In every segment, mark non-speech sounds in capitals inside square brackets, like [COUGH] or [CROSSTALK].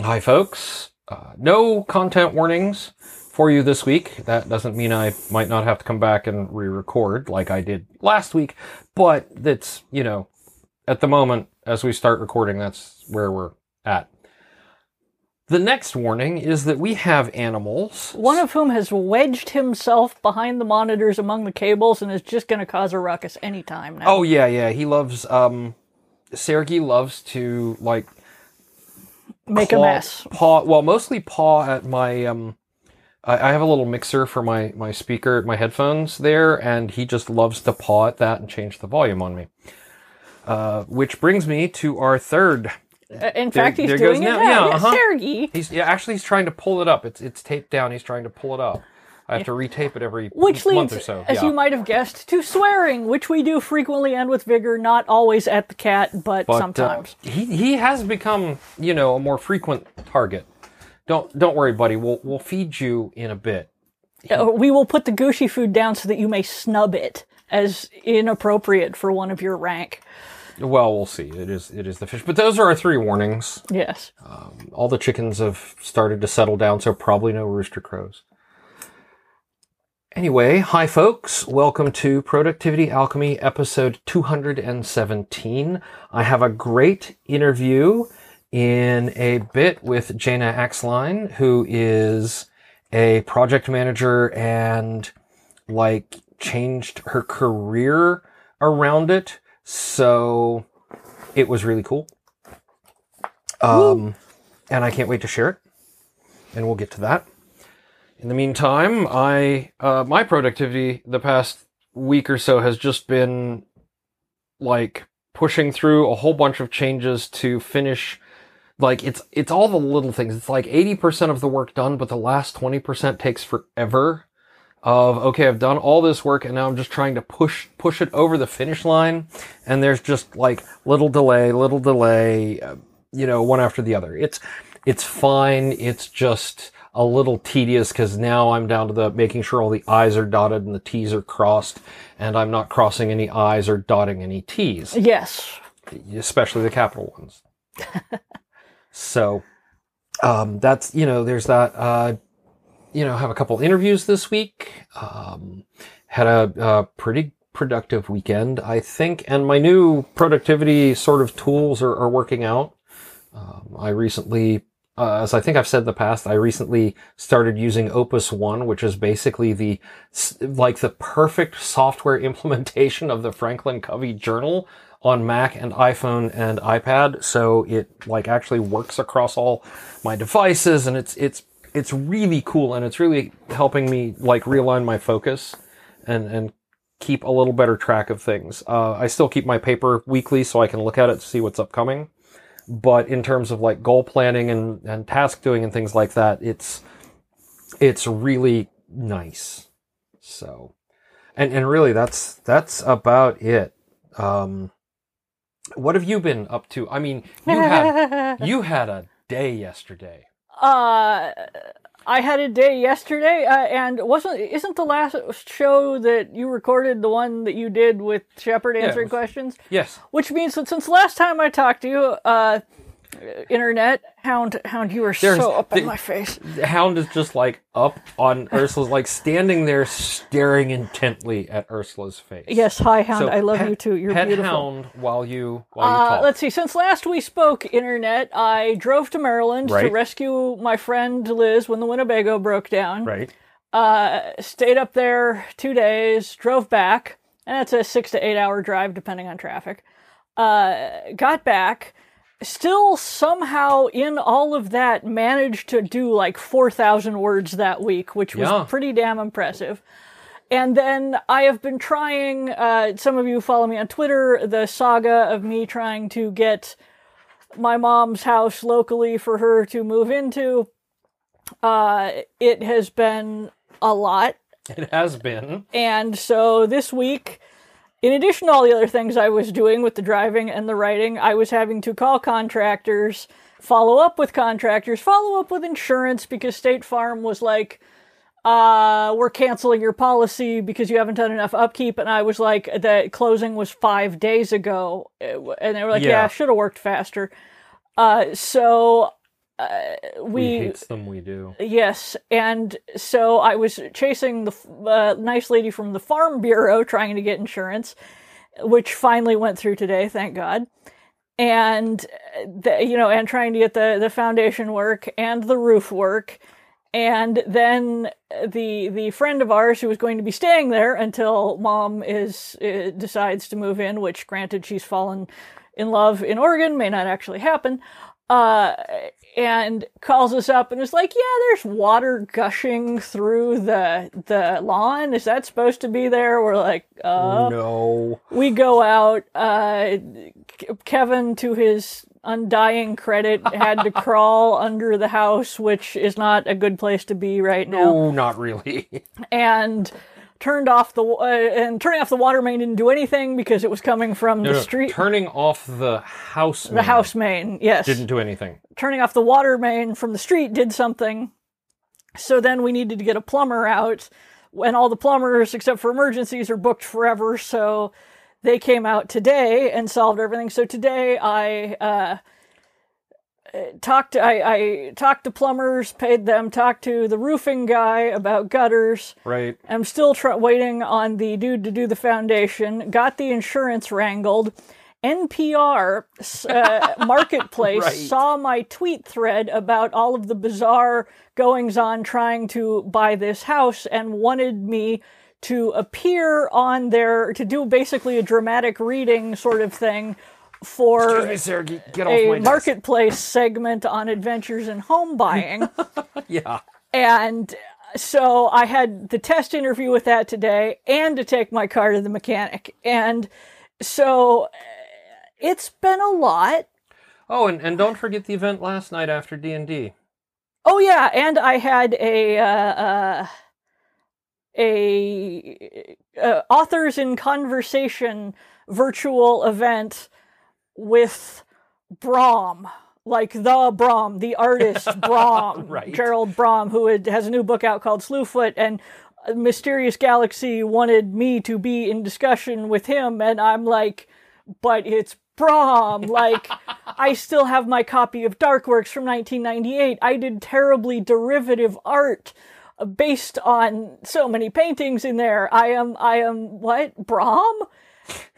Hi, folks. Uh, no content warnings for you this week. That doesn't mean I might not have to come back and re-record like I did last week, but that's, you know, at the moment, as we start recording, that's where we're at. The next warning is that we have animals. One of whom has wedged himself behind the monitors among the cables and is just going to cause a ruckus anytime now. Oh yeah, yeah. He loves um Sergey loves to like make claw- a mess. Paw well, mostly paw at my um I, I have a little mixer for my my speaker, my headphones there, and he just loves to paw at that and change the volume on me. Uh, which brings me to our third. Uh, In fact, he's there goes doing it now. Yeah, uh-huh. He's yeah, actually he's trying to pull it up. It's it's taped down. He's trying to pull it up. I have to retape it every Which month leads, or so. as yeah. you might have guessed, to swearing, which we do frequently and with vigor, not always at the cat, but, But, uh, sometimes. he he has become, you know, a more frequent target. Don't don't worry, buddy. We'll we'll feed you in a bit. Uh, we will put the gushy food down so that you may snub it as inappropriate for one of your rank. Well, we'll see. It is it is the fish. But those are our three warnings. Yes. All the chickens have started to settle down, so probably no rooster crows. Anyway, hi folks. Welcome to Productivity Alchemy episode 217. I have a great interview in a bit with Jana Axline, who is a project manager and like changed her career around it. So it was really cool. Um, and I can't wait to share it. And we'll get to that. In the meantime, I uh, my productivity the past week or so has just been like pushing through a whole bunch of changes to finish like it's it's all the little things. It's like 80% of the work done, but the last 20% takes forever of okay, I've done all this work and now I'm just trying to push push it over the finish line and there's just like little delay, little delay, uh, you know, one after the other. It's it's fine. It's just a little tedious because now I'm down to the making sure all the I's are dotted and the T's are crossed, and I'm not crossing any I's or dotting any T's Yes. especially the capital ones. [LAUGHS] so um, that's you know there's that. Uh, you know, have a couple interviews this week. Um, had a, a pretty productive weekend, I think, and my new productivity sort of tools are, are working out. Um, I recently, uh, as I think I've said in the past, I recently started using Opus One, which is basically the like the perfect software [LAUGHS] implementation of the Franklin Covey Journal on Mac and iPhone and iPad. So it like actually works across all my devices, and it's it's it's really cool, and it's really helping me like realign my focus and and keep a little better track of things. Uh, I still keep my paper weekly so I can look at it to see what's upcoming but in terms of like goal planning and, and task doing and things like that, it's it's really nice. So, and and really, that's that's about it. Um, what have you been up to? I mean, you had [LAUGHS] you had a day yesterday. Uh, I had a day yesterday, uh, and wasn't isn't the last show that you recorded the one that you did with Shepard answering was- questions? Yes, Which means that since last time I talked to you, uh, internet hound hound, you are There's- so up the- in my face. the hound is just like up on Ursula's, like standing there staring intently at Ursula's face. Yes, hi hound, So I love pet- you too. You're pet beautiful. hound while you while you Uh, talk. let's see. Since last we spoke, internet, I drove to Maryland to rescue my friend Liz when the Winnebago broke down. right. Uh, stayed up there two days, drove back, and that's a six to eight hour drive depending on traffic. Uh, got back, still somehow in all of that managed to do like 4,000 words that week, which was Yeah. pretty damn impressive. And then I have been trying, uh, some of you follow me on Twitter, the saga of me trying to get my mom's house locally for her to move into. Uh, it has been a lot. It has been. And so this week, in addition to all the other things I was doing with the driving and the writing, I was having to call contractors, follow up with contractors, follow up with insurance because State Farm was like, uh, we're canceling your policy because you haven't done enough upkeep. And I was like, the closing was five days ago. And they were like, Yeah. yeah, should have worked faster. Uh, so uh, We we hates them. We do. Yes, and so I was chasing the uh, nice lady from the Farm Bureau trying to get insurance, which finally went through today, thank God. And the, you know, and trying to get the the foundation work and the roof work, and then the the friend of ours who was going to be staying there until mom is uh, decides to move in, which granted she's fallen in love in Oregon may not actually happen. Uh, and calls us up and is like, "Yeah, there's water gushing through the the lawn. Is that supposed to be there?" We're like, "Uh." no. We go out. Uh, Kevin, to his undying credit, had to [LAUGHS] crawl under the house, which is not a good place to be right now No, not really. [LAUGHS] and turned off the uh, and turning off the water main didn't do anything because it was coming from the No, street Turning off the house. the house main yes didn't do anything. turning off the water main from the street did something so then we needed to get a plumber out and all the plumbers except for emergencies are booked forever so they came out today and solved everything so today i uh talked I, I talked to plumbers paid them talked to the roofing guy about gutters Right. I'm still tr- waiting on the dude to do the foundation. Got the insurance wrangled. NPR uh, [LAUGHS] Marketplace Right. saw my tweet thread about all of the bizarre goings on trying to buy this house and wanted me to appear on their to do basically a dramatic reading sort of thing for me, Sarah. Get, get off a desk. marketplace segment on adventures in home buying. [LAUGHS] Yeah. And so I had the test interview with that today and to take my car to the mechanic. And so uh, it's been a lot. Oh, and, and don't forget the event last night after D and D. Oh yeah, and I had a uh, uh, a uh, authors in conversation virtual event with Brom, like the Brom, the artist [LAUGHS] Brom, Right. Gerald Brom, who had, has a new book out called Slewfoot, and Mysterious Galaxy wanted me to be in discussion with him, and I'm like, but it's Brom. [LAUGHS] Like, I still have my copy of Darkwerks from 1998. I did terribly derivative art uh, based on so many paintings in there. I am, I am what Brom,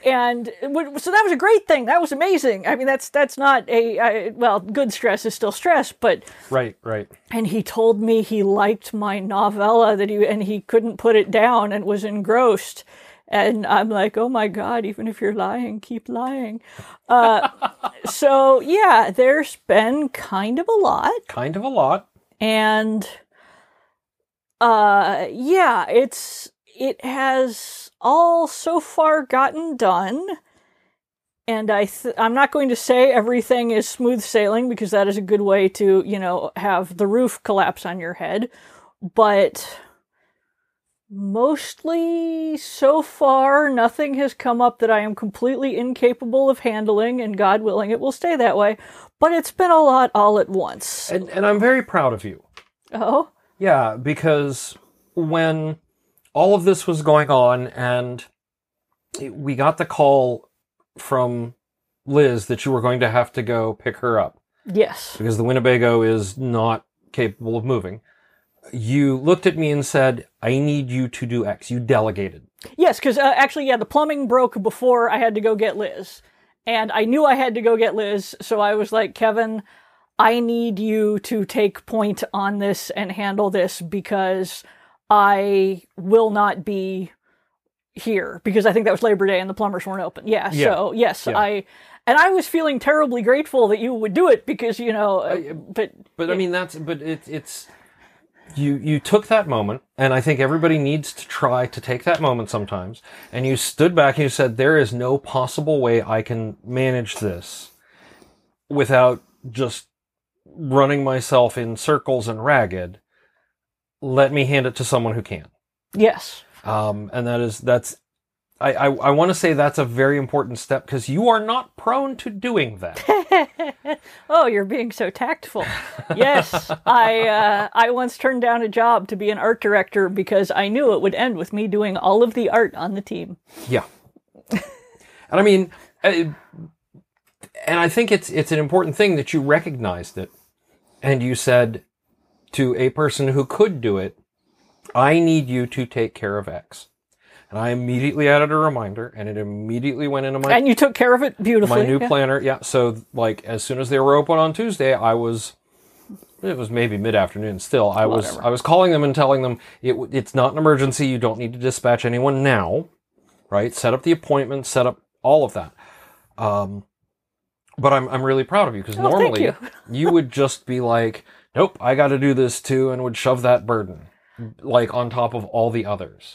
and so that was a great thing. That was amazing. I mean, that's that's not a I, well, good stress is still stress, but Right, right. and he told me he liked my novella that he and he couldn't put it down and was engrossed and i'm like oh my god even if you're lying keep lying uh, [LAUGHS] so yeah there's been kind of a lot Kind of a lot. and uh yeah it's it has all so far gotten done and I th- I'm not going to say everything is smooth sailing because that is a good way to, you know, have the roof collapse on your head, but mostly so far nothing has come up that I am completely incapable of handling and God willing it will stay that way, but it's been a lot all at once. And and I'm very proud of you. Oh, Yeah, because when all of this was going on and we got the call from Liz that you were going to have to go pick her up yes. because the Winnebago is not capable of moving. You looked at me and said, I need you to do X. You delegated. Yes, because uh, actually, yeah, the plumbing broke before I had to go get Liz. And I knew I had to go get Liz, so I was like, Kevin, I need you to take point on this and handle this because I will not be here because I think that was Labor Day and the plumbers weren't open. Yeah, Yeah. so yes, Yeah. I and I was feeling terribly grateful that you would do it because you know, uh, but But I mean, that's, but it, it's, you, you took that moment, and I think everybody needs to try to take that moment sometimes. And you stood back and you said, there is no possible way I can manage this without just running myself in circles and ragged. Let me hand it to someone who can. yes, Um, and that is, that's, I, I, I want to say that's a very important step because you are not prone to doing that. [LAUGHS] Oh, you're being so tactful. Yes, I uh, I once turned down a job to be an art director because I knew it would end with me doing all of the art on the team. Yeah. and I mean, uh, and I think it's it's an important thing that you recognized it and you said to a person who could do it, I need you to take care of X. And I immediately added a reminder and it immediately went into my And you took care of it beautifully. my new yeah. planner. Yeah. So like as soon as they were open on Tuesday, I was it was maybe mid afternoon still. I was I was calling them and telling them it it's not an emergency. You don't need to dispatch anyone now. Right? Set up the appointment, set up all of that. Um but I'm I'm really proud of you because Oh, normally you. you would just be like, "Nope, I got to do this too," and would shove that burden like on top of all the others.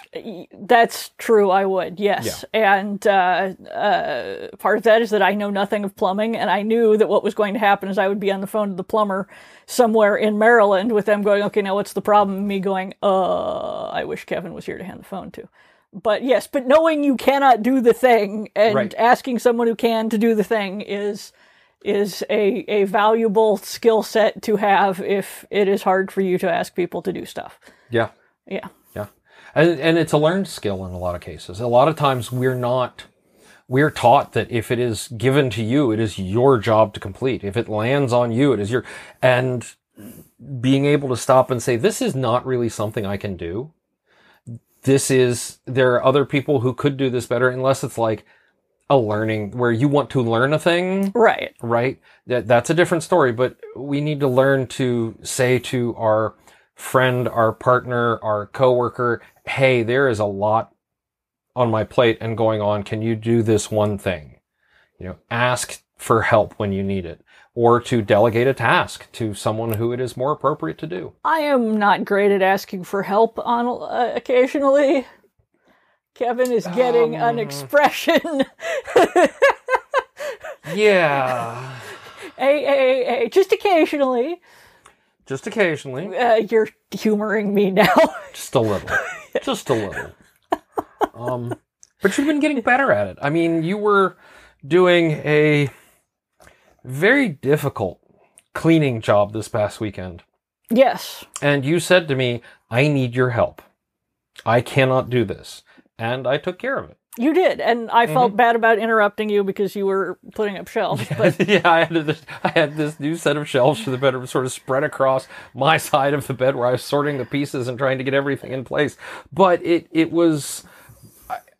That's true. I would, yes. And uh, uh, part of that is that I know nothing of plumbing, and I knew that what was going to happen is I would be on the phone to the plumber somewhere in Maryland with them going, "Okay, now what's the problem?" Me going, "Uh, I wish Kevin was here to hand the phone to." But yes, but knowing you cannot do the thing and Right. asking someone who can to do the thing is is a a valuable skill set to have if it is hard for you to ask people to do stuff. Yeah. Yeah. Yeah. And, and it's a learned skill in a lot of cases. A lot of times we're not, we're taught that if it is given to you, it is your job to complete. If it lands on you, it is your, and being able to stop and say, this is not really something I can do. This is, there are other people who could do this better unless it's like a learning where you want to learn a thing Right. right? That that's a different story, but we need to learn to say to our friend, our partner, our coworker, "Hey, there is a lot on my plate and going on. Can you do this one thing?" You know, ask for help when you need it or to delegate a task to someone who it is more appropriate to do. I am not great at asking for help on uh, occasionally. Kevin is getting an Um. expression. Yeah. a, a, a, just occasionally. Just occasionally, Uh, you're humoring me now. [LAUGHS] just a little. Just a little. Um but you've been getting better at it. I mean, you were doing a very difficult cleaning job this past weekend. yes. And you said to me, I need your help. I cannot do this. And I took care of it. You did, and I Mm-hmm. felt bad about interrupting you because you were putting up shelves. [LAUGHS] But yeah, I had this I had this new set of shelves for the bedroom sort of spread across my [LAUGHS] side of the bed where I was sorting the pieces and trying to get everything in place. But it it was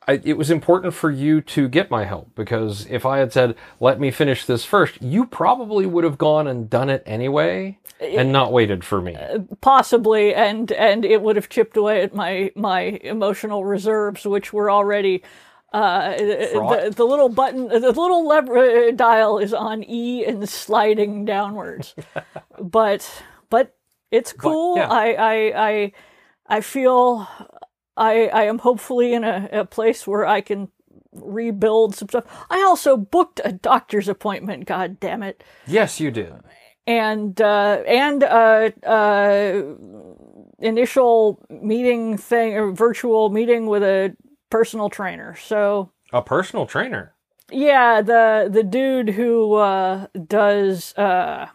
I, it was important for you to get my help because if I had said, "Let me finish this first, you probably would have gone and done it anyway and not waited for me. possibly, and and it would have chipped away at my my emotional reserves, which were already. Uh, the, the little button, the little lever uh, dial is on E and sliding downwards, [LAUGHS] but but it's cool. yeah. I I I I feel I I am hopefully in a, a place where I can rebuild some stuff. I also booked a doctor's appointment. God damn it! Yes, you did. and uh, and uh, uh, initial meeting thing or virtual meeting with a personal trainer. So A personal trainer. yeah, the the dude who uh, does uh,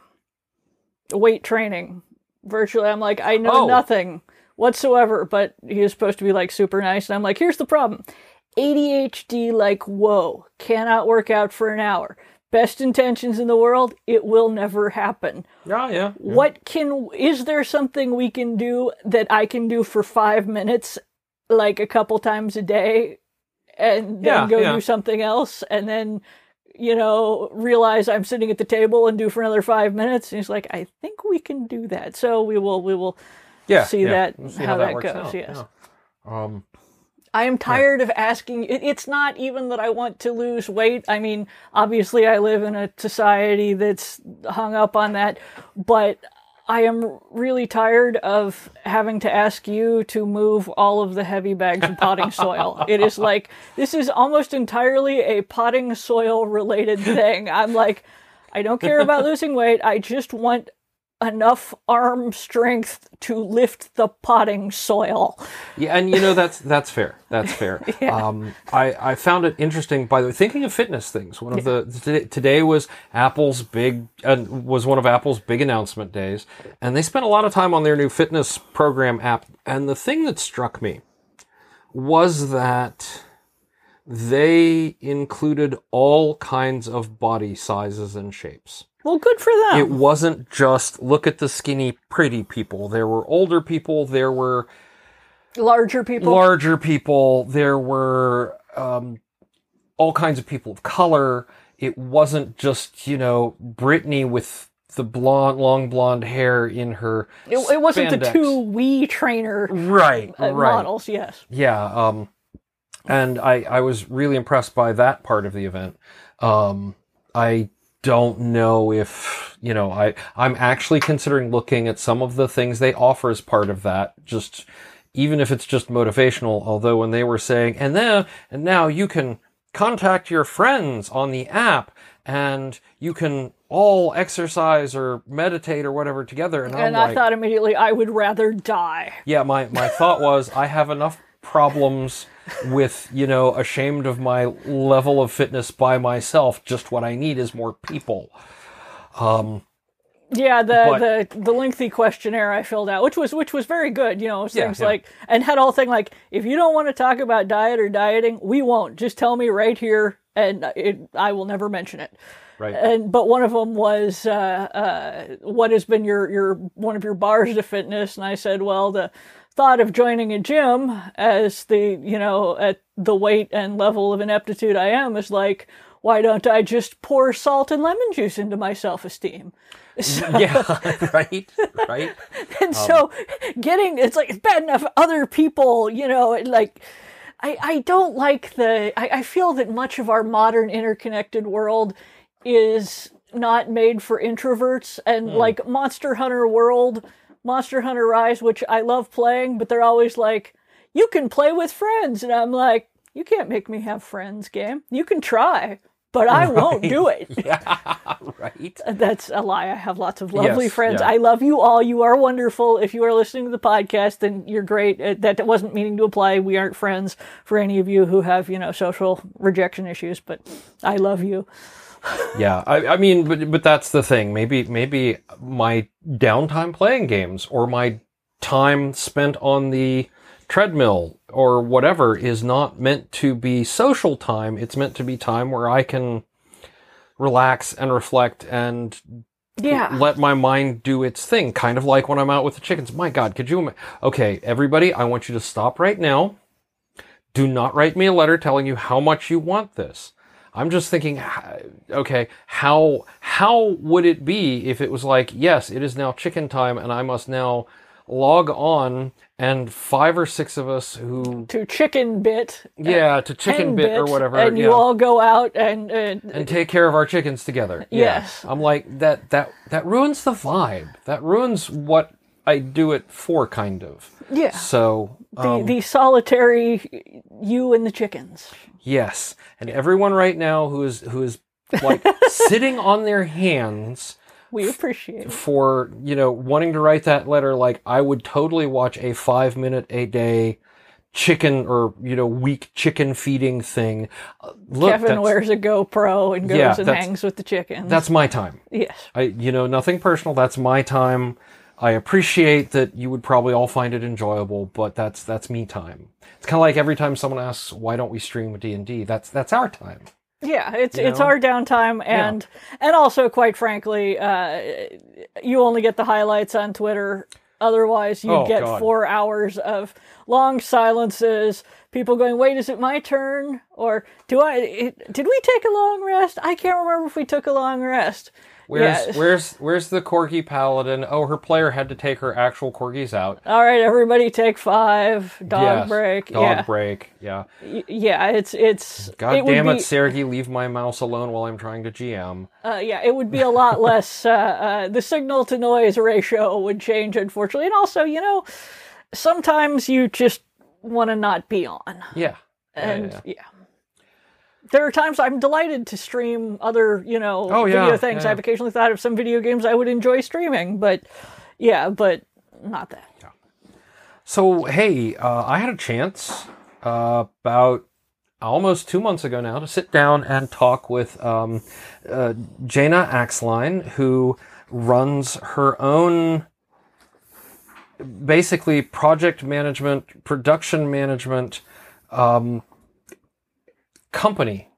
weight training virtually. I'm like, I know Oh. nothing whatsoever, but he is supposed to be like super nice, and I'm like, here's the problem. ADHD, like, whoa, cannot work out for an hour. Best intentions in the world, it will never happen Yeah, yeah. what can is there something we can do that I can do for five minutes, like a couple times a day, and then Yeah, go yeah. do something else, and then you know realize I'm sitting at the table and do for another five minutes? And he's like, I think we can do that. So we will we will yeah, see yeah. that- We'll see how that works goes, out, yes. yeah. Um, I am tired of asking. It, it's not even that I want to lose weight. I mean, obviously, I live in a society that's hung up on that, but I am really tired of having to ask you to move all of the heavy bags of potting [LAUGHS] soil. It is like, this is almost entirely a potting soil related thing. I'm like, I don't care about losing weight. I just want enough arm strength to lift the potting soil. Yeah, and you know that's that's fair. That's [LAUGHS] fair. um, I I found it interesting. By the way, thinking of fitness things, one of the today, today was Apple's big uh, was one of Apple's big announcement days, and they spent a lot of time on their new fitness program app. And the thing that struck me was that they included all kinds of body sizes and shapes. Well, good for them. It wasn't just look at the skinny, pretty people. There were older people. There were Larger people. larger people. There were um, all kinds of people of color. It wasn't just you know Brittany with the blonde, long blonde hair in her. it, it wasn't the two wee trainer right, uh, right. models. Yes. Yeah, um, and I I was really impressed by that part of the event. Um, I don't know if you know I I'm actually considering looking at some of the things they offer as part of that. Just even if it's just motivational. Although when they were saying and then and now you can contact your friends on the app and you can all exercise or meditate or whatever together and, And I like thought immediately I would rather die. yeah, my, my thought was I have enough problems with, you know, ashamed of my level of fitness by myself. Just what I need is more people. Um, Yeah, the, But- the the lengthy questionnaire I filled out, which was which was very good, you know, was Yeah, things yeah. like and had a whole thing like if you don't want to talk about diet or dieting, we won't. Just tell me right here, and it, I will never mention it. Right. And but one of them was uh, uh, what has been your your one of your bars to fitness, and I said, well, the thought of joining a gym as the you know at the weight and level of ineptitude I am is like. Why don't I just pour salt and lemon juice into my self esteem? Mm, yeah, [LAUGHS] right, right. [LAUGHS] And so um, getting it's like it's bad enough other people, you know, like I, I don't like the I, I feel that much of our modern interconnected world is not made for introverts and hmm. like Monster Hunter World, Monster Hunter Rise, which I love playing, but they're always like, You can play with friends and I'm like, You can't make me have friends, game. You can try, but I [LAUGHS] won't do it. Yeah, [LAUGHS] right. That's a lie. I have lots of lovely Yes, friends. yeah. I love you all. You are wonderful. If you are listening to the podcast, then you're great. Uh, That wasn't meaning to apply. We aren't friends for any of you who have, you know, social rejection issues, but I love you. Yeah, I, I mean, but but that's the thing. Maybe maybe my downtime playing games or my time spent on the treadmill or whatever is not meant to be social time. It's meant to be time where I can relax and reflect and Yeah. let my mind do its thing, kind of like when I'm out with the chickens. My God, could you? Okay, everybody, I want you to stop right now. Do not write me a letter telling you how much you want this. I'm just thinking, okay, how how would it be if it was like, yes, it is now chicken time, and I must now log on, and five or six of us who, to chicken bit. Uh, yeah, to chicken hen bit or whatever, And you yeah, all go out and, and, and take care of our chickens together. Yeah. Yes. I'm like that that that ruins the vibe. That ruins what I do it for kind of. yeah. So, The, um, the solitary you and the chickens. yes. And everyone right now who is who is like [LAUGHS] sitting on their hands We appreciate it. for, you know, wanting to write that letter like I would totally watch a 5 minute a day chicken or, you know, week chicken feeding thing. Uh, Look, Kevin wears a GoPro and goes Yeah, and hangs with the chickens. that's my time. yes. I, you know, nothing personal. That's my time. I appreciate that you would probably all find it enjoyable, but that's that's me time. It's kind of like every time someone asks, "Why don't we stream D and D?" That's that's our time. Yeah, it's it's know? our downtime, and and also, quite frankly, uh, you only get the highlights on Twitter. Otherwise, you Oh, get God. four hours of long silences. People going, "Wait, is it my turn?" Or do I? Did we take a long rest? I can't remember if we took a long rest. Where's Yeah. where's where's the corgi paladin? Oh, her player had to take her actual corgis out. All right, everybody, take five. Dog Yes, break. Dog yeah, break. Yeah. Y- yeah. It's it's. God it damn it, be- Sergey, leave my mouse alone while I'm trying to GM. Uh, yeah, it would be a lot [LAUGHS] less. Uh, uh, the signal to noise ratio would change, unfortunately. And also, you know, sometimes you just want to not be on. Yeah. Yeah, And yeah, yeah. There are times I'm delighted to stream other, you know, Oh, yeah, video things. yeah. I've occasionally thought of some video games I would enjoy streaming, but yeah, but not that. So hey, uh, I had a chance uh, about almost two months ago now to sit down and talk with um, uh, Jana Axline, who runs her own basically project management, production management um, company,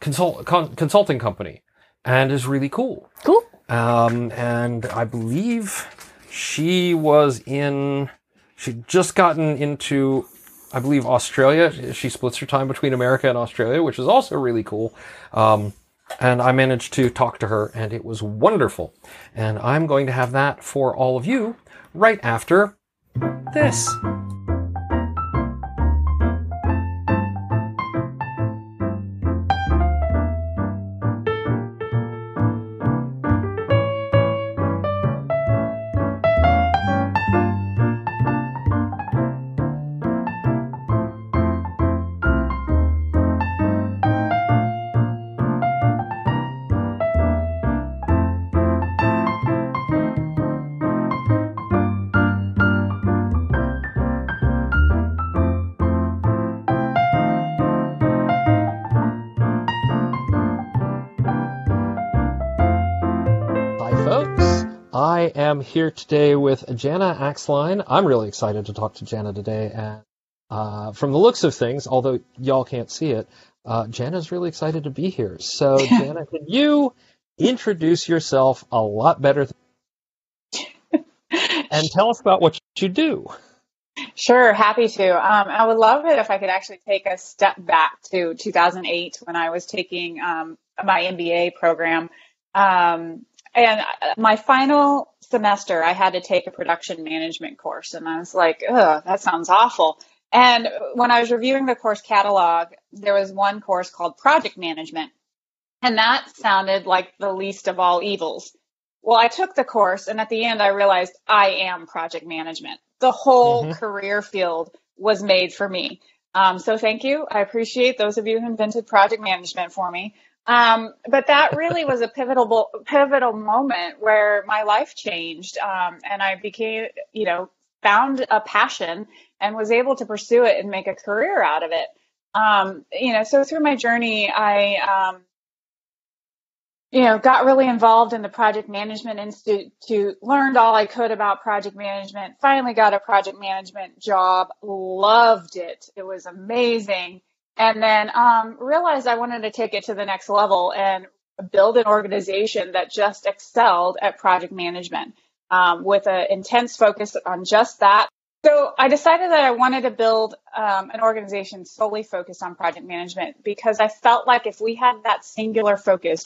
consult con- consulting company, and is really cool. Cool. Um, and I believe she was in, she'd just gotten into, I believe, Australia. She splits her time between America and Australia, which is also really cool. Um, and I managed to talk to her, and it was wonderful. And I'm going to have that for all of you right after this. Here today with Jana Axline. I'm really excited to talk to Jana today. And uh, from the looks of things, although y'all can't see it, uh, Jana's really excited to be here. So, [LAUGHS] Jana, can you introduce yourself a lot better th- and tell us about what you do? Sure, happy to. Um, I would love it if I could actually take a step back to 2008 when I was taking um, my MBA program. Um, and uh, my final semester, I had to take a production management course. And I was like, ugh, that sounds awful. And when I was reviewing the course catalog, there was one course called project management. And that sounded like the least of all evils. Well, I took the course, and at the end, I realized I am project management. The whole Mhm. career field was made for me. Um, so thank you. I appreciate those of you who invented project management for me. Um, but that [LAUGHS] really was a pivotal pivotal moment where my life changed, um, and I became, you know, found a passion and was able to pursue it and make a career out of it. Um, you know, so through my journey, I um, you know, got really involved in the Project Management Institute, learned all I could about project management, finally got a project management job, loved it. It was amazing. And then um, realized I wanted to take it to the next level and build an organization that just excelled at project management um, with an intense focus on just that. So I decided that I wanted to build um, an organization solely focused on project management because I felt like if we had that singular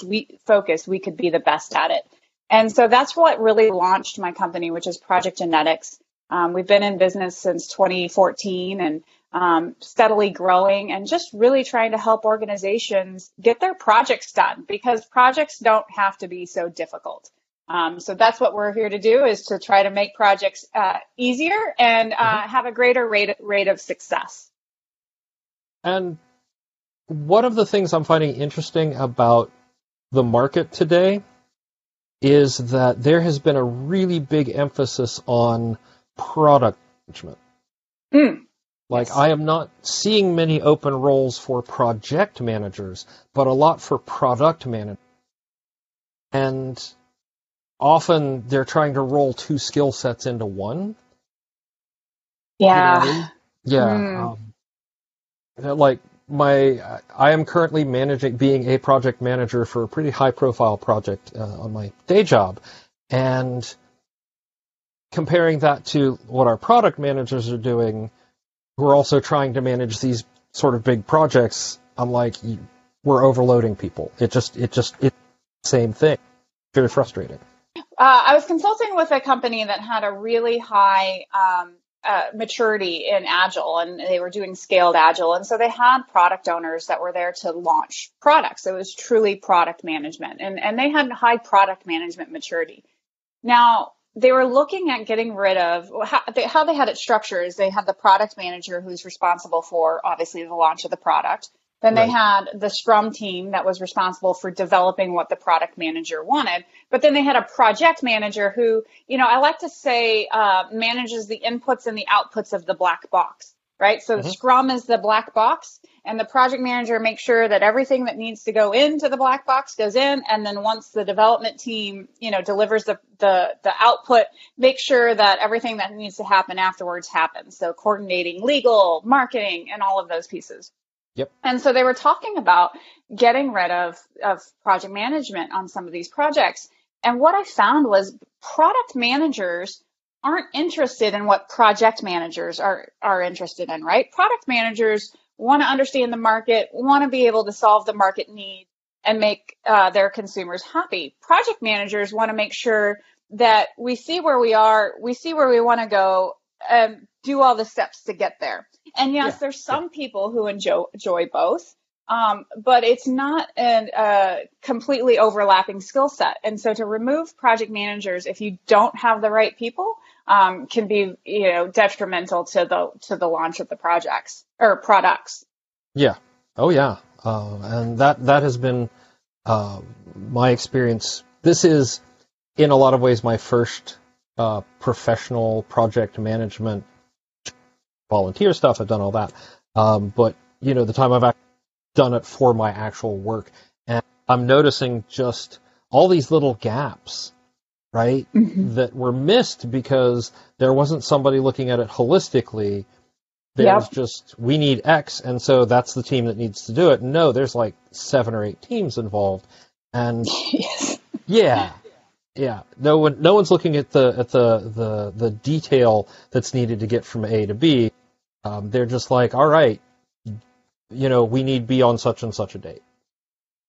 we focus, we could be the best at it. And so that's what really launched my company, which is Project Genetics. Um, we've been in business since 2014 and um, steadily growing and just really trying to help organizations get their projects done because projects don't have to be so difficult. Um, so that's what we're here to do is to try to make projects uh, easier and uh, have a greater rate rate of success. And one of the things I'm finding interesting about the market today is that there has been a really big emphasis on product management. Mm. Like. I am not seeing many open roles for project managers, but a lot for product managers. And often they're trying to roll two skill sets into one. You know Yeah. Yeah. Mm. Um, like my, I am currently managing, being a project manager for a pretty high profile project uh, on my day job. And comparing that to what our product managers are doing, who are also trying to manage these sort of big projects, I'm like, we're overloading people. It just, it just, it's the same thing. Very frustrating. Uh, I was consulting with a company that had a really high um, uh, maturity in Agile, and they were doing scaled Agile, and so they had product owners that were there to launch products. It was truly product management, and and they had high product management maturity. Now they were looking at getting rid of how they, how they had it structured. Is they had the product manager who's responsible for obviously the launch of the product. Then they had the Scrum team that was responsible for developing what the product manager wanted. But then they had a project manager who, you know, I like to say uh, manages the inputs and the outputs of the black box, right? So Mhm. Scrum is the black box, and the project manager makes sure that everything that needs to go into the black box goes in. And then once the development team, you know, delivers the the, the output, make sure that everything that needs to happen afterwards happens. So coordinating legal, marketing, and all of those pieces. Yep. And so they were talking about getting rid of, of project management on some of these projects. And what I found was product managers aren't interested in what project managers are, are interested in, right? Product managers want to understand the market, want to be able to solve the market need and make uh, their consumers happy. Project managers want to make sure that we see where we are, we see where we want to go, and do all the steps to get there. And yes, yeah. there's some people who enjoy, enjoy both. Um, but it's not a uh, completely overlapping skill set. And so to remove project managers, if you don't have the right people, um, can be you know detrimental to the to the launch of the projects or products. Yeah. Oh yeah. Uh, and that that has been uh, my experience. This is in a lot of ways my first uh, professional project management volunteer stuff. I've done all that, um, but you know the time I've done it for my actual work. And I'm noticing just all these little gaps, right, mm-hmm. that were missed because there wasn't somebody looking at it holistically. There's yep. just, we need X, and so that's the team that needs to do it. No, there's like seven or eight teams involved. And [LAUGHS] yes. yeah, yeah, no one, no one's looking at the at the the the detail that's needed to get from A to B. Um, they're just like, all right, you know, we need be on such and such a date.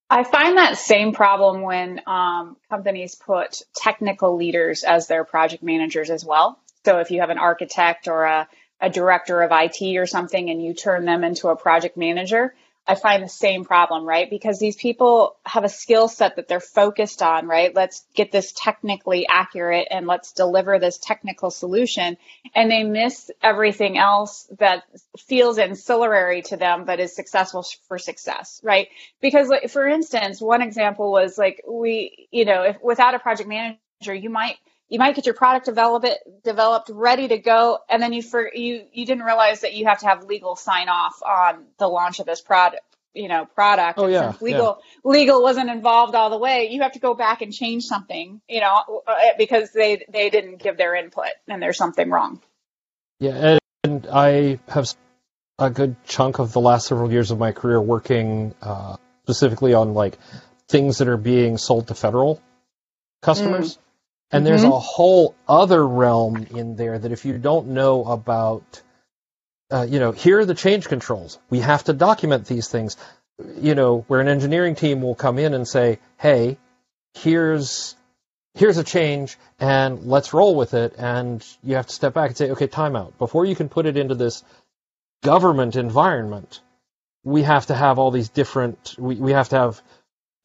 I find that same problem when um, companies put technical leaders as their project managers as well. So if you have an architect or a, a director of IT or something and you turn them into a project manager, I find the same problem, right? Because these people have a skill set that they're focused on, right? Let's get this technically accurate and let's deliver this technical solution. And they miss everything else that feels ancillary to them, but is successful for success, right? Because, like, for instance, one example was like, we, you know, if without a project manager, you might you might get your product develop it, developed ready to go and then you for you you didn't realize that you have to have legal sign off on the launch of this product you know product oh, yeah, legal yeah. legal wasn't involved all the way you have to go back and change something you know uh, because they they didn't give their input and there's something wrong yeah and i have a good chunk of the last several years of my career working uh, specifically on like things that are being sold to federal customers mm. And mm-hmm. there's a whole other realm in there that if you don't know about, uh, you know, here are the change controls. We have to document these things. You know, where an engineering team will come in and say, "Hey, here's here's a change, and let's roll with it." And you have to step back and say, "Okay, timeout. Before you can put it into this government environment, we have to have all these different. We we have to have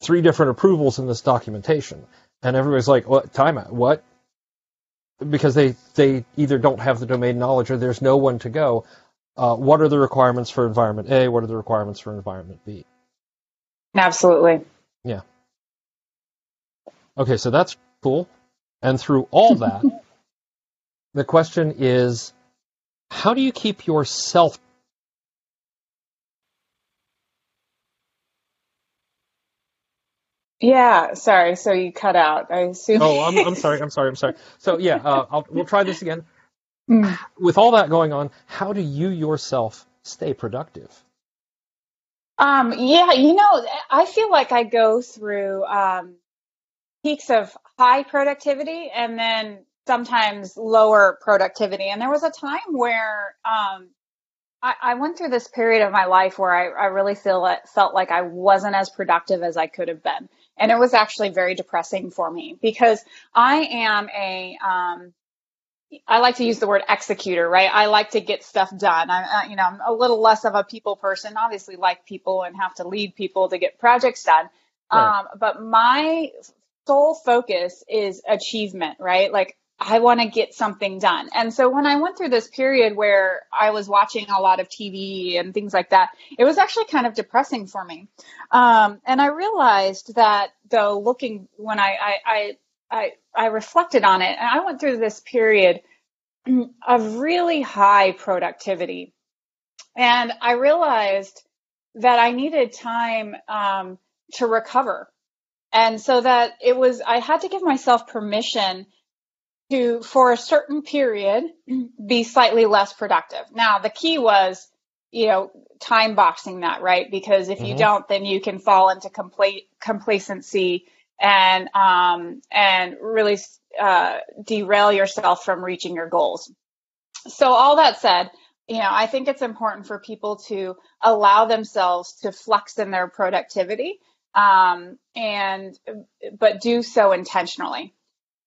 three different approvals in this documentation." And everybody's like, "What time? What?" Because they they either don't have the domain knowledge or there's no one to go. Uh, what are the requirements for environment A? What are the requirements for environment B? Absolutely. Yeah. Okay, so that's cool. And through all that, [LAUGHS] the question is, how do you keep yourself Yeah, sorry. So you cut out. I assume. Oh, I'm, I'm sorry. I'm sorry. I'm sorry. So yeah, uh, we'll try this again. Mm. With all that going on, how do you yourself stay productive? Um, yeah, you know, I feel like I go through um, peaks of high productivity and then sometimes lower productivity. And there was a time where um, I, I, went through this period of my life where I, I really feel felt like I wasn't as productive as I could have been. And it was actually very depressing for me because I am a, um, I like to use the word executor, right? I like to get stuff done. I, you know, I'm a little less of a people person, obviously like people and have to lead people to get projects done. Right. Um, but my sole focus is achievement, right? Like I want to get something done. And so when I went through this period where I was watching a lot of TV and things like that, it was actually kind of depressing for me. Um, and I realized that though looking when I, I, I, I, I reflected on it and I went through this period of really high productivity. And I realized that I needed time um, to recover. And so that it was, I had to give myself permission to, for a certain period, be slightly less productive. Now, the key was, you know, time boxing that, right? Because if mm-hmm. you don't, then you can fall into complete complacency and um, and really uh, derail yourself from reaching your goals. So all that said, you know, I think it's important for people to allow themselves to flex in their productivity, um, and but do so intentionally.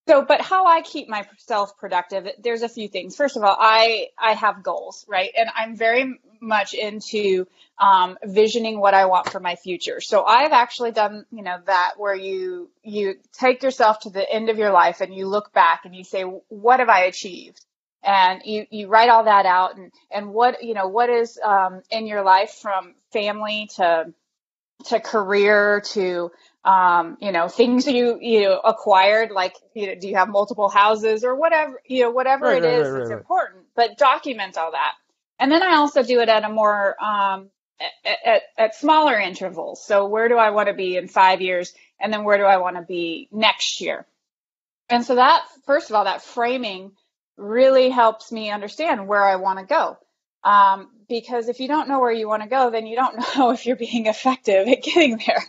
So, but how I keep myself productive, there's a few things. First of all, I I have goals, right, and I'm very much into um, visioning what I want for my future. So I've actually done, you know, that where you you take yourself to the end of your life and you look back and you say, what have I achieved? and you, you write all that out and, and what, you know, what is um, in your life from family to, to career to, um, you know, things you, you know, acquired, like, you know, do you have multiple houses or whatever, you know, whatever right, it is, right, right, it's important, but document all that. And then I also do it at a more, um, at, at, at smaller intervals. So where do I want to be in five years? And then where do I want to be next year? And so that, first of all, that framing really helps me understand where I want to go. Um, because if you don't know where you want to go, then you don't [LAUGHS] know if you're being effective at getting there.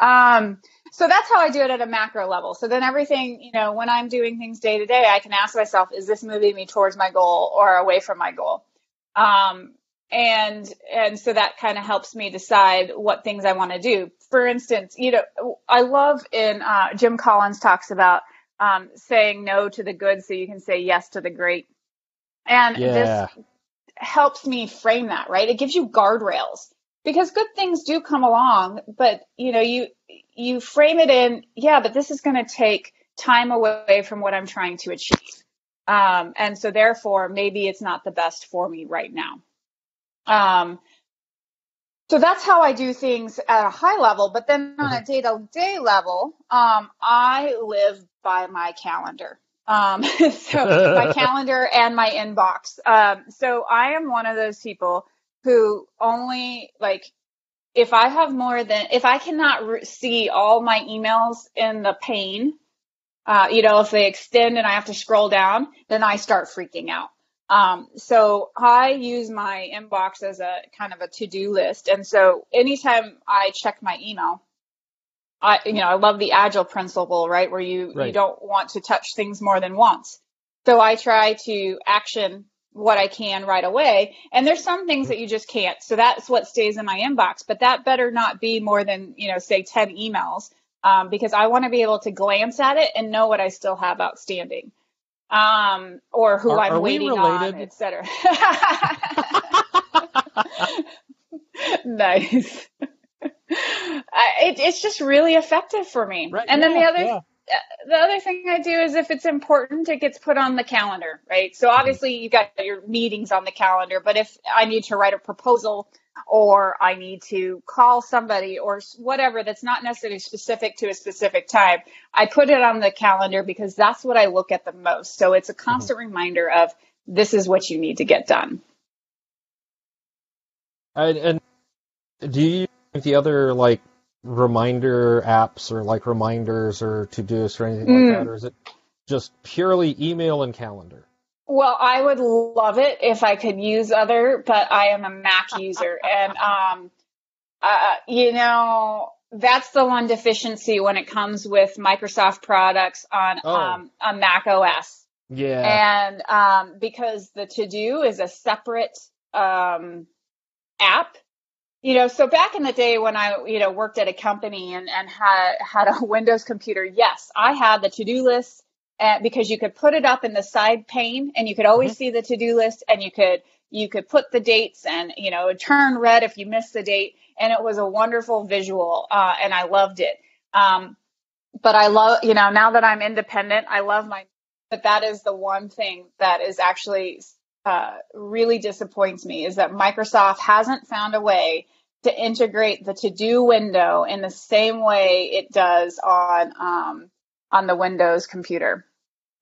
Um, so that's how I do it at a macro level. So then everything, you know, when I'm doing things day to day, I can ask myself, is this moving me towards my goal or away from my goal? Um, and and so that kind of helps me decide what things I want to do. For instance, you know, I love in uh, Jim Collins talks about um, saying no to the good so you can say yes to the great. And yeah. this helps me frame that, right? It gives you guardrails because good things do come along, but you know, you, you frame it in, yeah, but this is going to take time away from what I'm trying to achieve. Um, and so therefore, maybe it's not the best for me right now. Um, so that's how I do things at a high level. But then on a day to day level, um, I live by my calendar. Um, [LAUGHS] so my [LAUGHS] calendar and my inbox. Um, so I am one of those people who only like if I have more than if I cannot re- see all my emails in the pane, uh, you know, if they extend and I have to scroll down, then I start freaking out. Um, so I use my inbox as a kind of a to-do list. And so anytime I check my email, I, you know, I love the agile principle, right? Where you, right. you don't want to touch things more than once. So I try to action what I can right away. And there's some things that you just can't. So that's what stays in my inbox, but that better not be more than, you know, say 10 emails. Um, because I want to be able to glance at it and know what I still have outstanding um, or who are, I'm are waiting on, etc. [LAUGHS] nice. [LAUGHS] it, it's just really effective for me. Right, and yeah, then the other yeah. Uh, the other thing I do is if it's important, it gets put on the calendar, right? So obviously you got your meetings on the calendar, but if I need to write a proposal or I need to call somebody or whatever that's not necessarily specific to a specific time, I put it on the calendar because that's what I look at the most. So it's a mm-hmm. constant mm-hmm. reminder of this is what you need to get done. And, and do you the other like reminder apps or like reminders or Todoist or anything mm. like that, or is it just purely email and calendar? Well, I would love it if I could use other, but I am a Mac user, [LAUGHS] and um, uh, you know that's the one deficiency when it comes with Microsoft products on oh. um, on Mac OS. Yeah, and um, because the To Do is a separate um, app. You know, so back in the day when I, you know, worked at a company and, and had had a [LAUGHS] Windows computer, yes, I had the to do list uh, because you could put it up in the side pane and you could always mm-hmm. see the to-do list and you could you could put the dates and you know turn red if you missed the date and it was a wonderful visual uh, and I loved it. Um, but I love you know now that I'm independent, I love my but that is the one thing that is actually uh, really disappoints me is that Microsoft hasn't found a way to integrate the to-do window in the same way it does on um, on the Windows computer.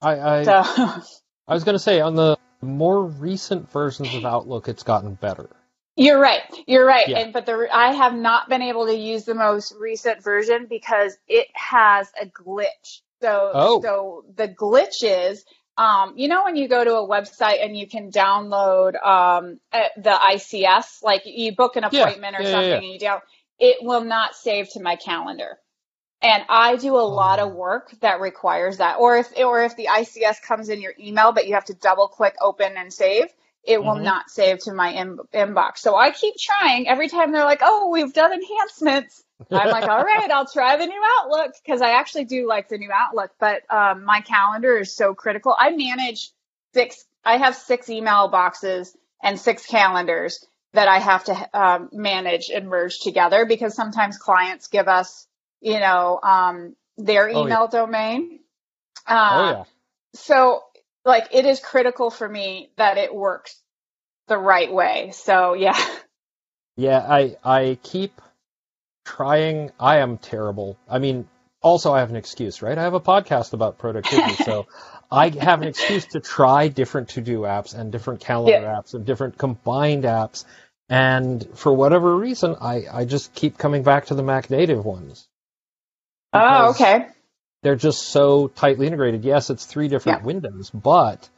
I I, so. [LAUGHS] I was going to say on the more recent versions of Outlook, it's gotten better. You're right. You're right. Yeah. And but the I have not been able to use the most recent version because it has a glitch. So oh. so the glitch is um, you know when you go to a website and you can download um, eh, the ICS, like you book an appointment yeah. or yeah, something, and you down, it will not save to my calendar. and I do a lot of work that requires that. Or if or if the ICS comes in your email, but you have to double click open and save, it will Mhm. not save to my in, inbox. So I keep trying. Every time they're like, "Oh, we've done enhancements," I'm like, "All right, I'll try the new Outlook," because I actually do like the new Outlook. But um, my calendar is so critical. I manage six. I have six email boxes and six calendars that I have to um, manage and merge together because sometimes clients give us, you know, um, their Oh, yeah. email domain. oh Uh, yeah. so like it is critical for me that it works the right way. So yeah. Yeah, I I keep trying. I am terrible. I mean, also I have an excuse, right? I have a podcast about productivity, [LAUGHS] so I have an excuse to try different to-do apps and different calendar Yeah. apps and different combined apps. And for whatever reason, I, I just keep coming back to the Mac native ones. Oh, okay. They're just so tightly integrated. Yes, it's three different Yeah. windows, but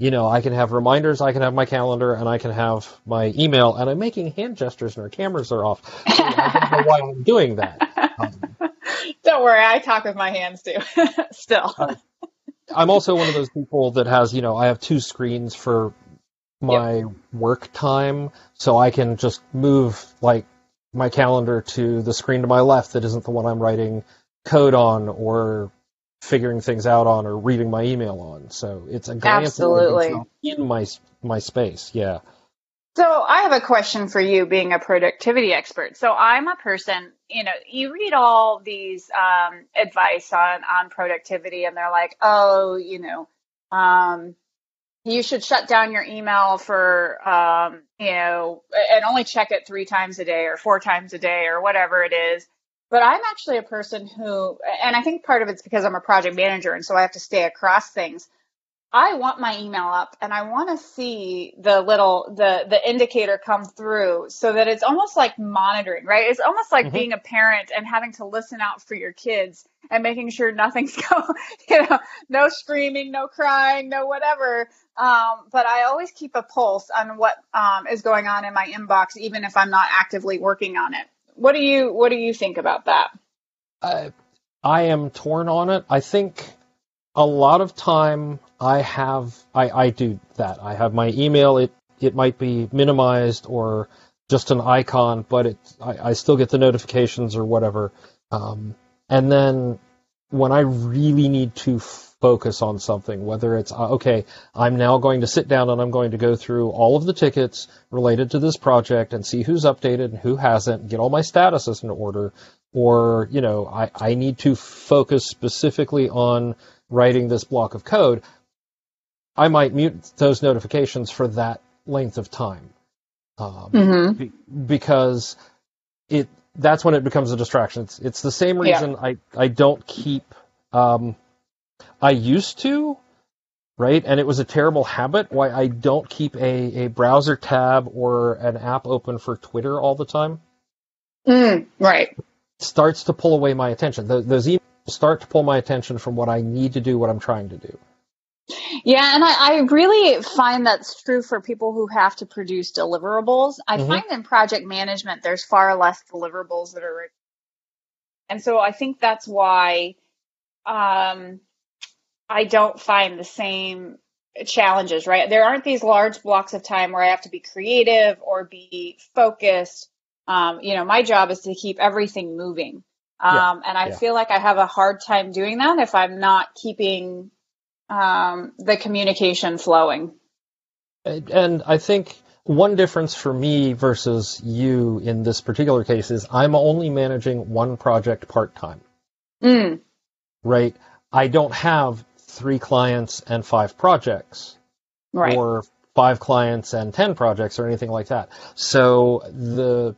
you know, I can have reminders, I can have my calendar, and I can have my email. And I'm making hand gestures, and our cameras are off. So I don't know [LAUGHS] why I'm doing that. Um, Don't worry, I talk with my hands too. [LAUGHS] Still. Uh, I'm also one of those people that has, you know, I have two screens for my work time, so I can just move like my calendar to the screen to my left that isn't the one I'm writing code on or figuring things out on or reading my email on. So it's a glance Absolutely. in my my space. Yeah. So I have a question for you being a productivity expert. So I'm a person, you know, you read all these um, advice on on productivity and they're like, "Oh, you know, um, you should shut down your email for um, you know, and only check it 3 times a day or 4 times a day or whatever it is." But I'm actually a person who and I think part of it's because I'm a project manager and so I have to stay across things. I want my email up and I want to see the little the the indicator come through so that it's almost like monitoring, right? It's almost like Mhm. being a parent and having to listen out for your kids and making sure nothing's [LAUGHS] going, you know, no screaming, no crying, no whatever. Um, but I always keep a pulse on what um, is going on in my inbox, even if I'm not actively working on it. What do you What do you think about that? I, I am torn on it. I think a lot of time I have I, I do that. I have my email. It it might be minimized or just an icon, but it I, I still get the notifications or whatever. Um, and then when I really need to focus on something, whether it's uh, okay, I'm now going to sit down and I'm going to go through all of the tickets related to this project and see who's updated and who hasn't, get all my statuses in order, or you know, I, I need to focus specifically on writing this block of code. I might mute those notifications for that length of time. Um, Mm-hmm. be- because it that's when it becomes a distraction. It's, it's the same Yeah. reason I I don't keep. Um, I used to, right, and it was a terrible habit. Why I don't keep a a browser tab or an app open for Twitter all the time Mm, right. starts to pull away my attention. Those, those emails start to pull my attention from what I need to do, what I'm trying to do. Yeah, and I, I really find that's true for people who have to produce deliverables. I Mhm. find in project management there's far less deliverables that are, and so I think that's why um, I don't find the same challenges. Right, there aren't these large blocks of time where I have to be creative or be focused. Um, you know, my job is to keep everything moving. Yeah, Um, and I yeah. feel like I have a hard time doing that if I'm not keeping um, the communication flowing. And and I think one difference for me versus you in this particular case is I'm only managing one project part time, Mm, right? I don't have three clients and five projects right. or five clients and 10 projects or anything like that. So the,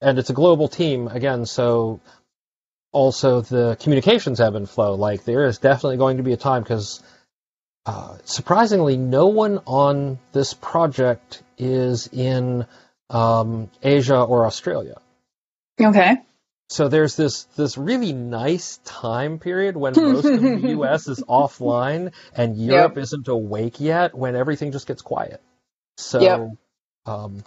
and it's a global team again, so also the communications ebb and flow. Like there is definitely going to be a time because uh, surprisingly, no one on this project is in um, Asia or Australia. okay. So there's this this really nice time period when [LAUGHS] most of the U.S. is offline and Europe isn't awake yet, when everything just gets quiet. So, Yep. um,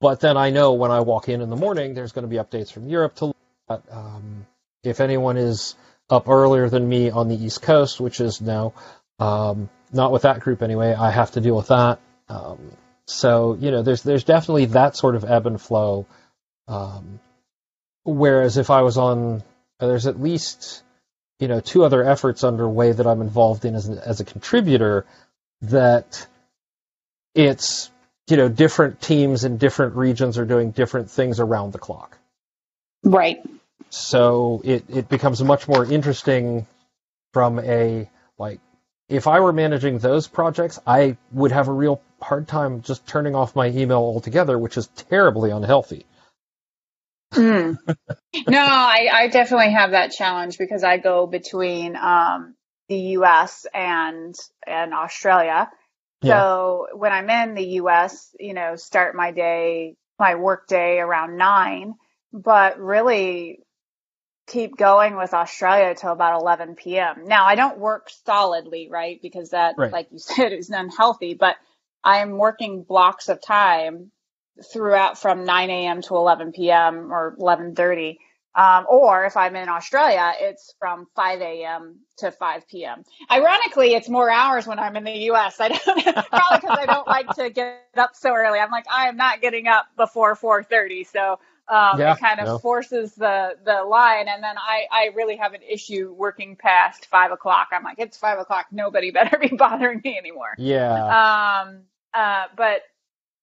but then I know when I walk in in the morning, there's going to be updates from Europe to look. Um, if anyone is up earlier than me on the East Coast, which is no, um, not with that group anyway, I have to deal with that. Um, so you know, there's there's definitely that sort of ebb and flow. Um, whereas if I was on, there's at least you know two other efforts underway that I'm involved in as as a contributor that it's you know different teams in different regions are doing different things around the clock. Right. So it it becomes much more interesting from a like if I were managing those projects, I would have a real hard time just turning off my email altogether, which is terribly unhealthy. Mm. [LAUGHS] no, I, I, definitely have that challenge because I go between um, the U.S. and and Australia. Yeah. So when I'm in the U.S., you know, start my day, my work day around nine, but really keep going with Australia till about 11 p.m. Now I don't work solidly, right? Because that, right. like you [LAUGHS] said, is unhealthy, but I'm working blocks of time throughout from 9 a.m. to 11 p.m. or 11:30. Um, or if I'm in Australia, it's from 5 a.m. to 5 p.m. Ironically, it's more hours when I'm in the U.S. I don't [LAUGHS] probably because I don't like to get up so early. I'm like, I am not getting up before 4:30, so um, yeah, it kind of no. forces the the line. And then I I really have an issue working past five o'clock. I'm like, it's five o'clock. Nobody [LAUGHS] better be bothering me anymore. Yeah. Um. Uh. But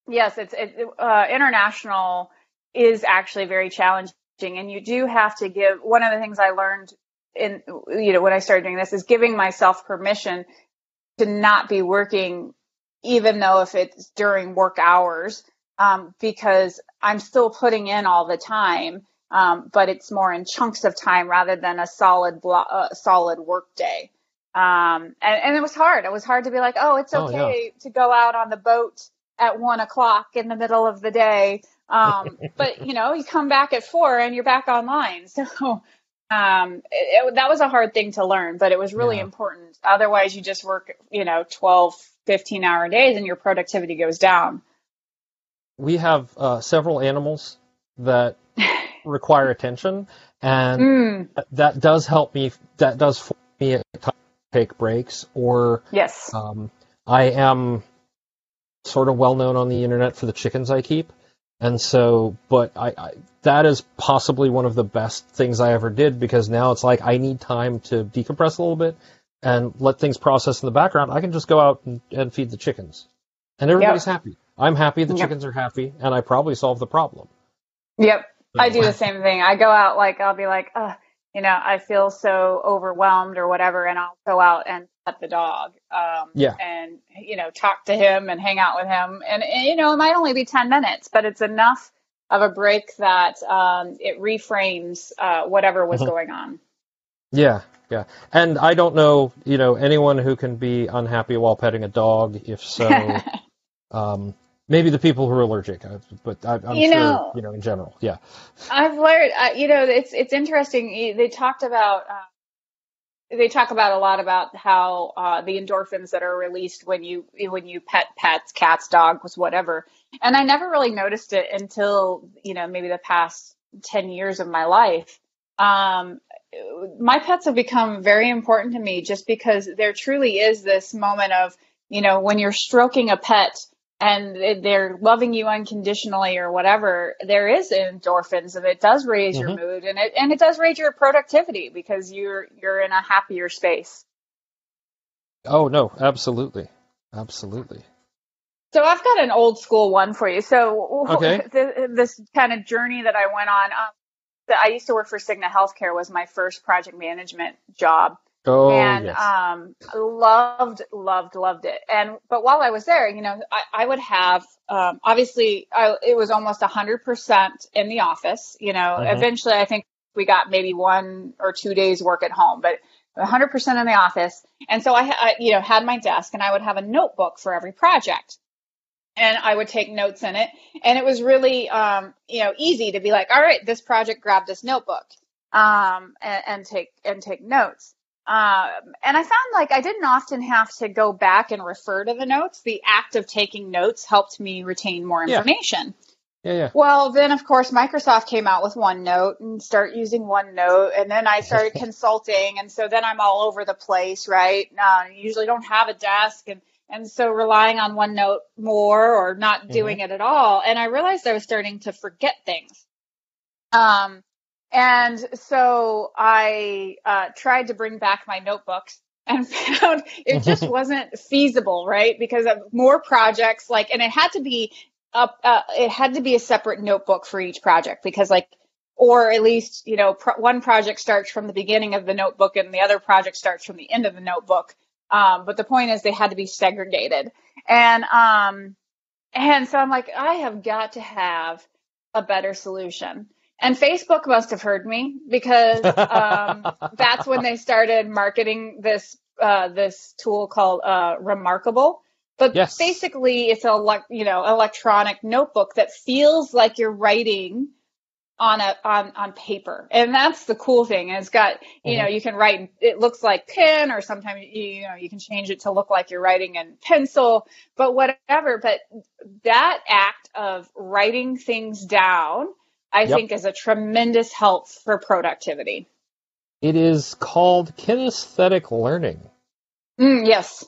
yes, it's it, uh, international is actually very challenging, and you do have to give. One of the things I learned in you know when I started doing this is giving myself permission to not be working, even though if it's during work hours, um, because I'm still putting in all the time. Um, but it's more in chunks of time rather than a solid blo- uh, solid work day. Um, and, and, it was hard. It was hard to be like, oh, it's okay oh, yeah. to go out on the boat at one o'clock in the middle of the day. Um, [LAUGHS] but you know, you come back at four and you're back online. [LAUGHS] So, um, it, it, that was a hard thing to learn, but it was really yeah. important. Otherwise you just work, you know, 12, 15 hour days and your productivity goes down. We have uh, several animals that [LAUGHS] require attention and mm. that does help me. That does me to take breaks or yes. Um, I am sort of well known on the internet for the chickens I keep. And so, but I, I, that is possibly one of the best things I ever did because now it's like I need time to decompress a little bit and let things process in the background. I can just go out and, and feed the chickens, and everybody's yep. happy. I'm happy. The yep. chickens are happy, and I probably solved the problem. Yep, so. I do the same thing. I go out like I'll be like, you know, I feel so overwhelmed or whatever, and I'll go out and pet the dog. Um, yeah. And, you know, talk to him and hang out with him. And, and, you know, it might only be 10 minutes, but it's enough of a break that um, it reframes uh, whatever was mm-hmm. going on. Yeah. Yeah. And I don't know, you know, anyone who can be unhappy while petting a dog. If so, [LAUGHS] um, maybe the people who are allergic, uh, but I, am you sure, know, you know, in general, yeah. I've learned, uh, you know, it's it's interesting. They talked about. Uh, they talk about a lot about how uh, the endorphins that are released when you when you pet pets, cats, dogs, whatever. And I never really noticed it until you know maybe the past ten years of my life. Um, my pets have become very important to me just because there truly is this moment of you know when you're stroking a pet and they're loving you unconditionally or whatever, there is endorphins and it does raise mm-hmm. your mood and it and it does raise your productivity because you're you're in a happier space. Oh no, absolutely. Absolutely. So I've got an old school one for you. So okay. [LAUGHS] this kind of journey that I went on, um, I used to work for Cigna Healthcare was my first project management job. Oh, and yes. um, loved, loved, loved it. And but while I was there, you know, I, I would have um, obviously I, it was almost a hundred percent in the office. You know, mm-hmm. eventually I think we got maybe one or two days work at home, but 100% in the office. And so I, I, you know, had my desk and I would have a notebook for every project. And I would take notes in it. And it was really, um, you know, easy to be like, all right, this project, grab this notebook, um, and, and take, and take notes. Um, and I found like I didn't often have to go back and refer to the notes. The act of taking notes helped me retain more information. Yeah, yeah. Well, then of course Microsoft came out with OneNote and start using OneNote, and then I started [LAUGHS] consulting, and so then I'm all over the place, right? Uh, usually don't have a desk, and and so relying on OneNote more or not doing mm-hmm. it at all, and I realized I was starting to forget things. Um, and so I uh, tried to bring back my notebooks and [LAUGHS] found it just wasn't feasible, right? Because of more projects, like, and it had to be up, uh, it had to be a separate notebook for each project because, like, or at least, you know, pro- one project starts from the beginning of the notebook and the other project starts from the end of the notebook. Um, but the point is, they had to be segregated, and um, and so I'm like, I have got to have a better solution. And Facebook must have heard me because um, [LAUGHS] that's when they started marketing this uh, this tool called uh, Remarkable. But yes. basically, it's a you know electronic notebook that feels like you're writing on a on on paper, and that's the cool thing. it's got you mm-hmm. know you can write. It looks like pen, or sometimes you, you know you can change it to look like you're writing in pencil, but whatever. But that act of writing things down I yep. think is a tremendous help for productivity. It is called kinesthetic learning. Mm, yes.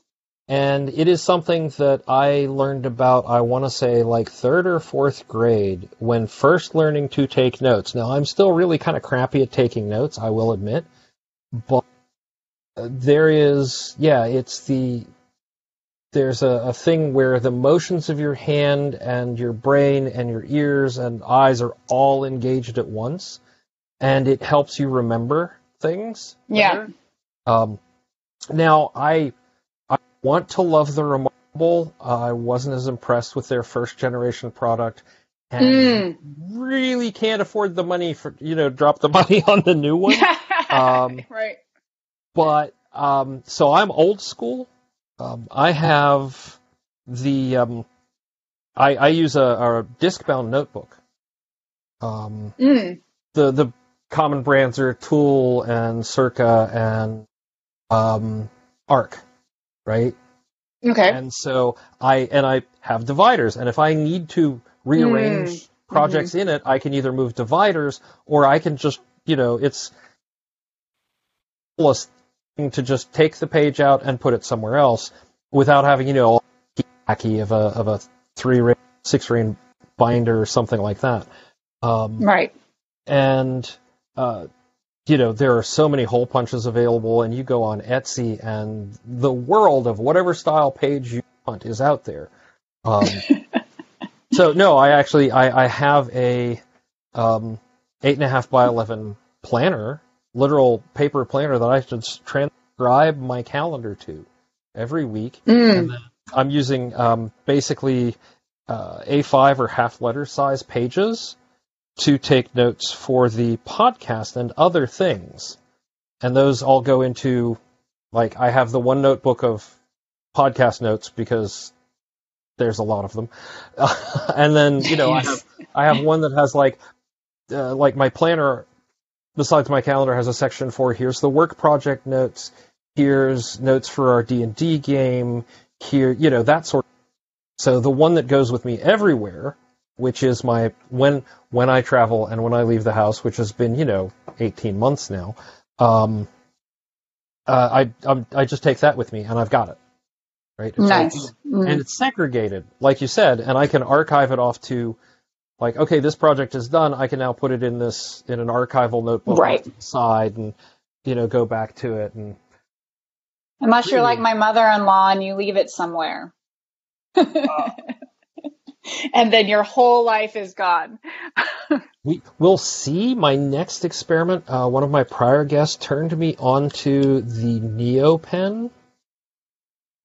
And it is something that I learned about, I want to say, like third or fourth grade when first learning to take notes. Now, I'm still really kind of crappy at taking notes, I will admit. But there is, yeah, it's the there's a, a, thing where the motions of your hand and your brain and your ears and eyes are all engaged at once, and it helps you remember things. Yeah. Um, now I I want to love the Remarkable. Uh, I wasn't as impressed with their first generation product, and mm. really can't afford the money for you know drop the [LAUGHS] money on the new one. [LAUGHS] um, right. But um, so I'm old school. Um, I have the um, I, I, use a, a disc-bound notebook. Um, mm. The the common brands are TUL and Circa and um, Arc, right? Okay. And so I and I have dividers, and if I need to rearrange mm. projects mm-hmm. in it, I can either move dividers or I can just you know it's to just take the page out and put it somewhere else without having, you know, hacky of a of a three ring, six ring binder or something like that. Um, right. And uh, you know, there are so many hole punches available, and you go on Etsy, and the world of whatever style page you want is out there. Um, [LAUGHS] so no, I actually I, I have a um, eight and a half by eleven planner literal paper planner that I should transcribe my calendar to every week. Mm. I'm using um, basically uh, A5 or half letter size pages to take notes for the podcast and other things. And those all go into, like, I have the one notebook of podcast notes because there's a lot of them. [LAUGHS] and then, you know, I have, I have one that has like, uh, like my planner besides my calendar has a section for here's the work project notes, here's notes for our D&D game, here, you know, that sort of so the one that goes with me everywhere, which is my when when I travel and when I leave the house, which has been you know 18 months now, um, uh, I I'm, i just take that with me and I've got it, right? It's nice, like, mm. and it's segregated, like you said, and I can archive it off to like, okay, this project is done. I can now put it in this in an archival notebook right. side and you know go back to it and. Unless really, you're like my mother-in-law and you leave it somewhere. Uh, [LAUGHS] and then your whole life is gone. [LAUGHS] we will see. My next experiment, uh, one of my prior guests turned me onto the NeoPen,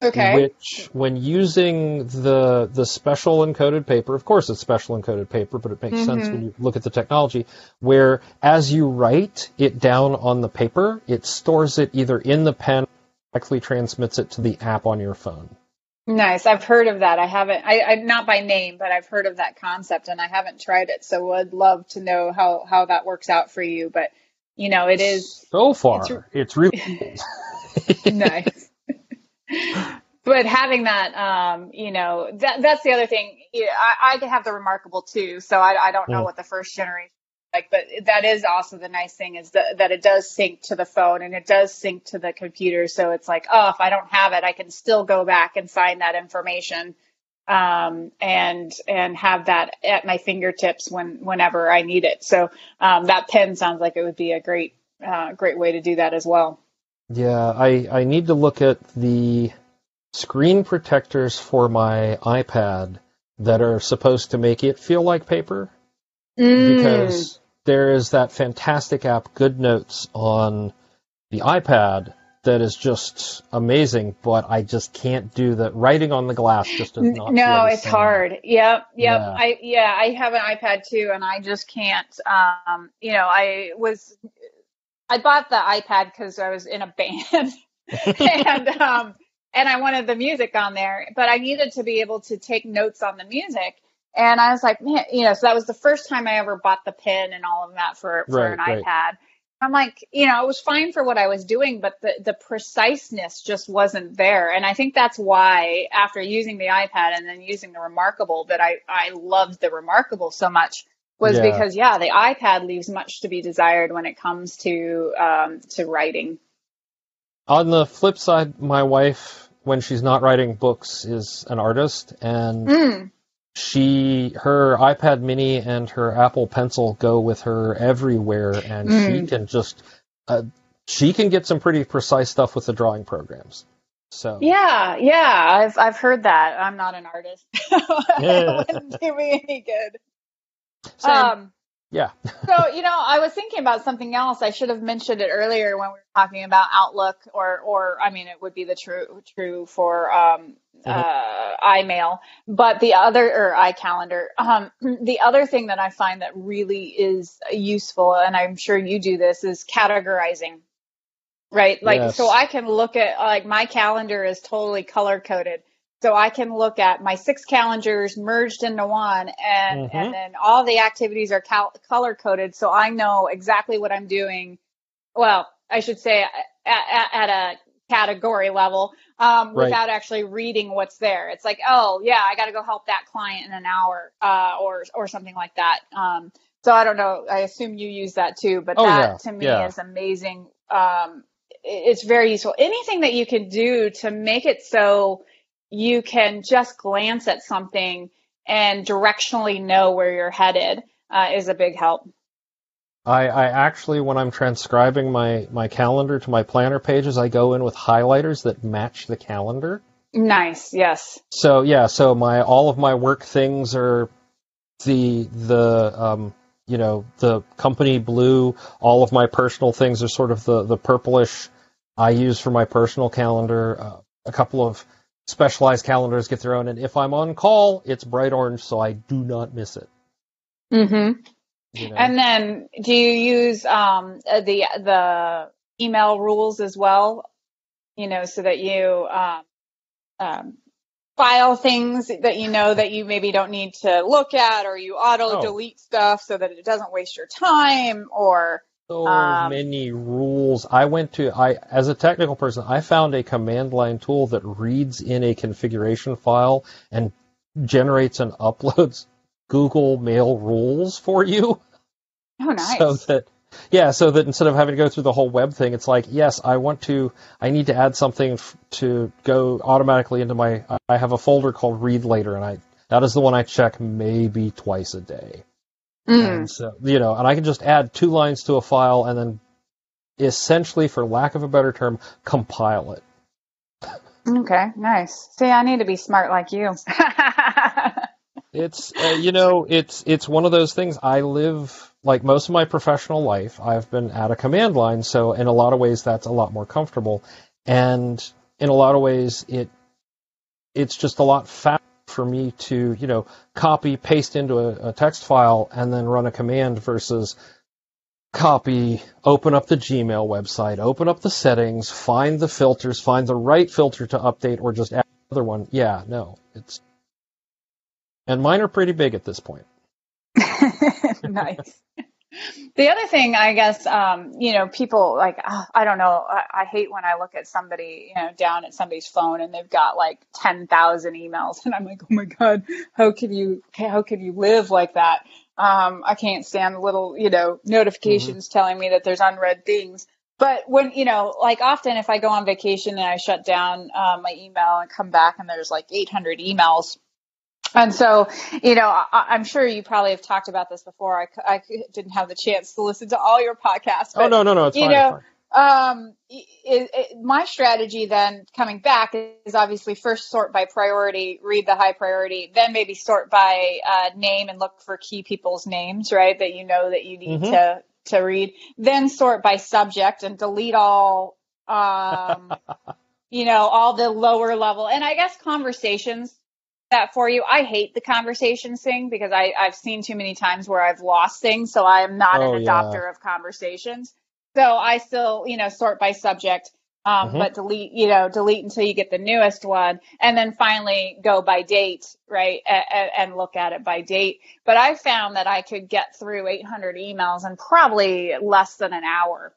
Okay. Which, when using the the special encoded paper, of course it's special encoded paper, but it makes mm-hmm. sense when you look at the technology. Where as you write it down on the paper, it stores it either in the pen, directly transmits it to the app on your phone. Nice. I've heard of that. I haven't. I, I not by name, but I've heard of that concept, and I haven't tried it. So would love to know how how that works out for you. But you know, it is so far. It's, it's really [LAUGHS] nice. [LAUGHS] but having that, um, you know, that that's the other thing. I, I have the reMarkable 2, so I, I don't know what the first generation like, but that is also the nice thing is that that it does sync to the phone and it does sync to the computer. So it's like, oh, if I don't have it, I can still go back and find that information, um, and and have that at my fingertips when whenever I need it. So um, that pen sounds like it would be a great uh, great way to do that as well. Yeah, I, I need to look at the screen protectors for my iPad that are supposed to make it feel like paper Mm. because there is that fantastic app Good Notes on the iPad that is just amazing, but I just can't do the writing on the glass just does not No, it's hard. Yep, yep. Yeah. I yeah, I have an iPad too, and I just can't. Um, you know, I was I bought the iPad because I was in a band, [LAUGHS] and um, and I wanted the music on there, but I needed to be able to take notes on the music. And I was like, man, you know, so that was the first time I ever bought the pen and all of that for for Right, an right. iPad. I'm like, you know, it was fine for what I was doing, but the, the preciseness just wasn't there. And I think that's why after using the iPad and then using the Remarkable that I, I loved the Remarkable so much was Yeah. because, yeah, the iPad leaves much to be desired when it comes to, um, to writing. On the flip side, my wife, when she's not writing books, is an artist, and Mm. she her iPad Mini and her Apple Pencil go with her everywhere, and she Mm. can just uh, she can get some pretty precise stuff with the drawing programs. So Yeah, yeah, I've, I've heard that. I'm not an artist. [LAUGHS] it wouldn't [LAUGHS] do me any good. Same. Um, yeah, [LAUGHS] so you know i was thinking about something else. I should have mentioned it earlier when we were talking about outlook or or i mean it would be the true true for um uh imail. But the other or iCalendar um [CLEARS THROAT] the other thing that i find that really is useful and i'm sure you do this is categorizing right? Like Yes. so i can look at like my calendar is totally color coded so I can look at my six calendars merged into one, and Mhm. and then all the activities are cal- color coded, so I know exactly what I'm doing. Well, I should say at, at, at a category level, um, Right. without actually reading what's there. It's like, oh yeah, I got to go help that client in an hour, uh, or or something like that. Um, so I don't know. I assume you use that too, but Oh, that yeah, to me yeah. is amazing. Um, it's very useful. Anything that you can do to make it so you can just glance at something and directionally know where you're headed uh, is a big help. I, I actually when I'm transcribing my my calendar to my planner pages, I go in with highlighters that match the calendar. Nice. Yes. So yeah, so my all of my work things are the the um you know the company blue. All of my personal things are sort of the the purplish. I use for my personal calendar. Uh, a couple of specialized calendars get their own, and if I'm on call, it's bright orange, so I do not miss it. Mm-hmm. You know? And then, do you use um, uh, the the email rules as well? You know, so that you um, um, file things that you know that you maybe don't need to look at, or you auto Oh. delete stuff so that it doesn't waste your time, or so Um, many rules. I went to I as a technical person, I found a command line tool that reads in a configuration file and generates and uploads [LAUGHS] Google Mail rules for you. oh, [LAUGHS] nice. So that yeah, so that instead of having to go through the whole web thing, it's like, yes, I want to, I need to add something f- to go automatically into my. I have a folder called Read Later, and I that is the one I check maybe twice a day. Mm. And so, you know, and I can just add two lines to a file and then essentially, for lack of a better term, compile it. Okay, nice. See, I need to be smart like you. [LAUGHS] It's, uh, you know, it's, it's one of those things. I live, like most of my professional life, I've been at a command line. So in a lot of ways, that's a lot more comfortable. And in a lot of ways, it, it's just a lot faster for me to, you know, copy, paste into a, a text file and then run a command versus copy, open up the Gmail website, open up the settings, find the filters, find the right filter to update, or just add another one. Yeah, no, it's and mine are pretty big at this point. [LAUGHS] nice. [LAUGHS] the other thing, I guess, um, you know, people like, uh, I don't know, I, I, hate when I look at somebody, you know, down at somebody's phone and they've got like 10,000 emails and I'm like, oh my God, how could you, how could you live like that? Um, I can't stand the little, you know, notifications mm-hmm. telling me that there's unread things. But when, you know, like often if I go on vacation and I shut down uh, my email and come back and there's like 800 emails, and so, you know, I, am sure you probably have talked about this before. I, I didn't have the chance to listen to all your podcasts. Oh, but, oh no, no, no, it's you fine. Know, um, it, it, my strategy then coming back is obviously first sort by priority, read the high priority, then maybe sort by uh, name and look for key people's names, right? That you know that you need mm-hmm. to to read. Then sort by subject and delete all, um, [LAUGHS] you know, all the lower level. And I guess conversations that for you. I hate the conversations thing because I, I've seen too many times where I've lost things. So I am not oh, an adopter yeah. of conversations. So I still, you know, sort by subject, um, mm-hmm. but delete, you know, delete until you get the newest one, and then finally go by date, right, and, and look at it by date. But I found that I could get through 800 emails in probably less than an hour,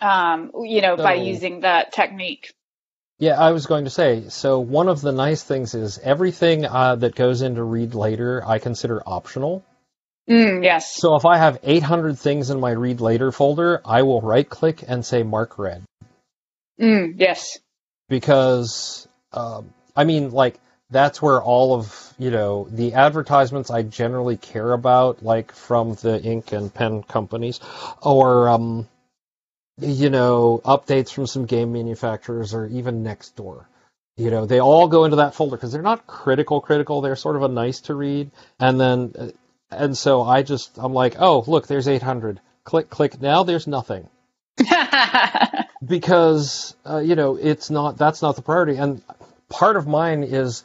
um, you know, by using that technique. Yeah, I was going to say. So one of the nice things is everything uh, that goes into read later, I consider optional. Mm, yes. So if I have 800 things in my read later folder, I will right click and say mark read. Mm, yes. Because, um, I mean, like, that's where all of, you know, the advertisements I generally care about, like from the ink and pen companies, or, um, you know, updates from some game manufacturers or even Nextdoor. You know, they all go into that folder because they're not critical, critical. They're sort of a nice to read. And then, uh, and so I just, I'm like, oh, look, there's 800. Click, click. Now there's nothing. [LAUGHS] because, uh, you know, it's not, that's not the priority. And part of mine is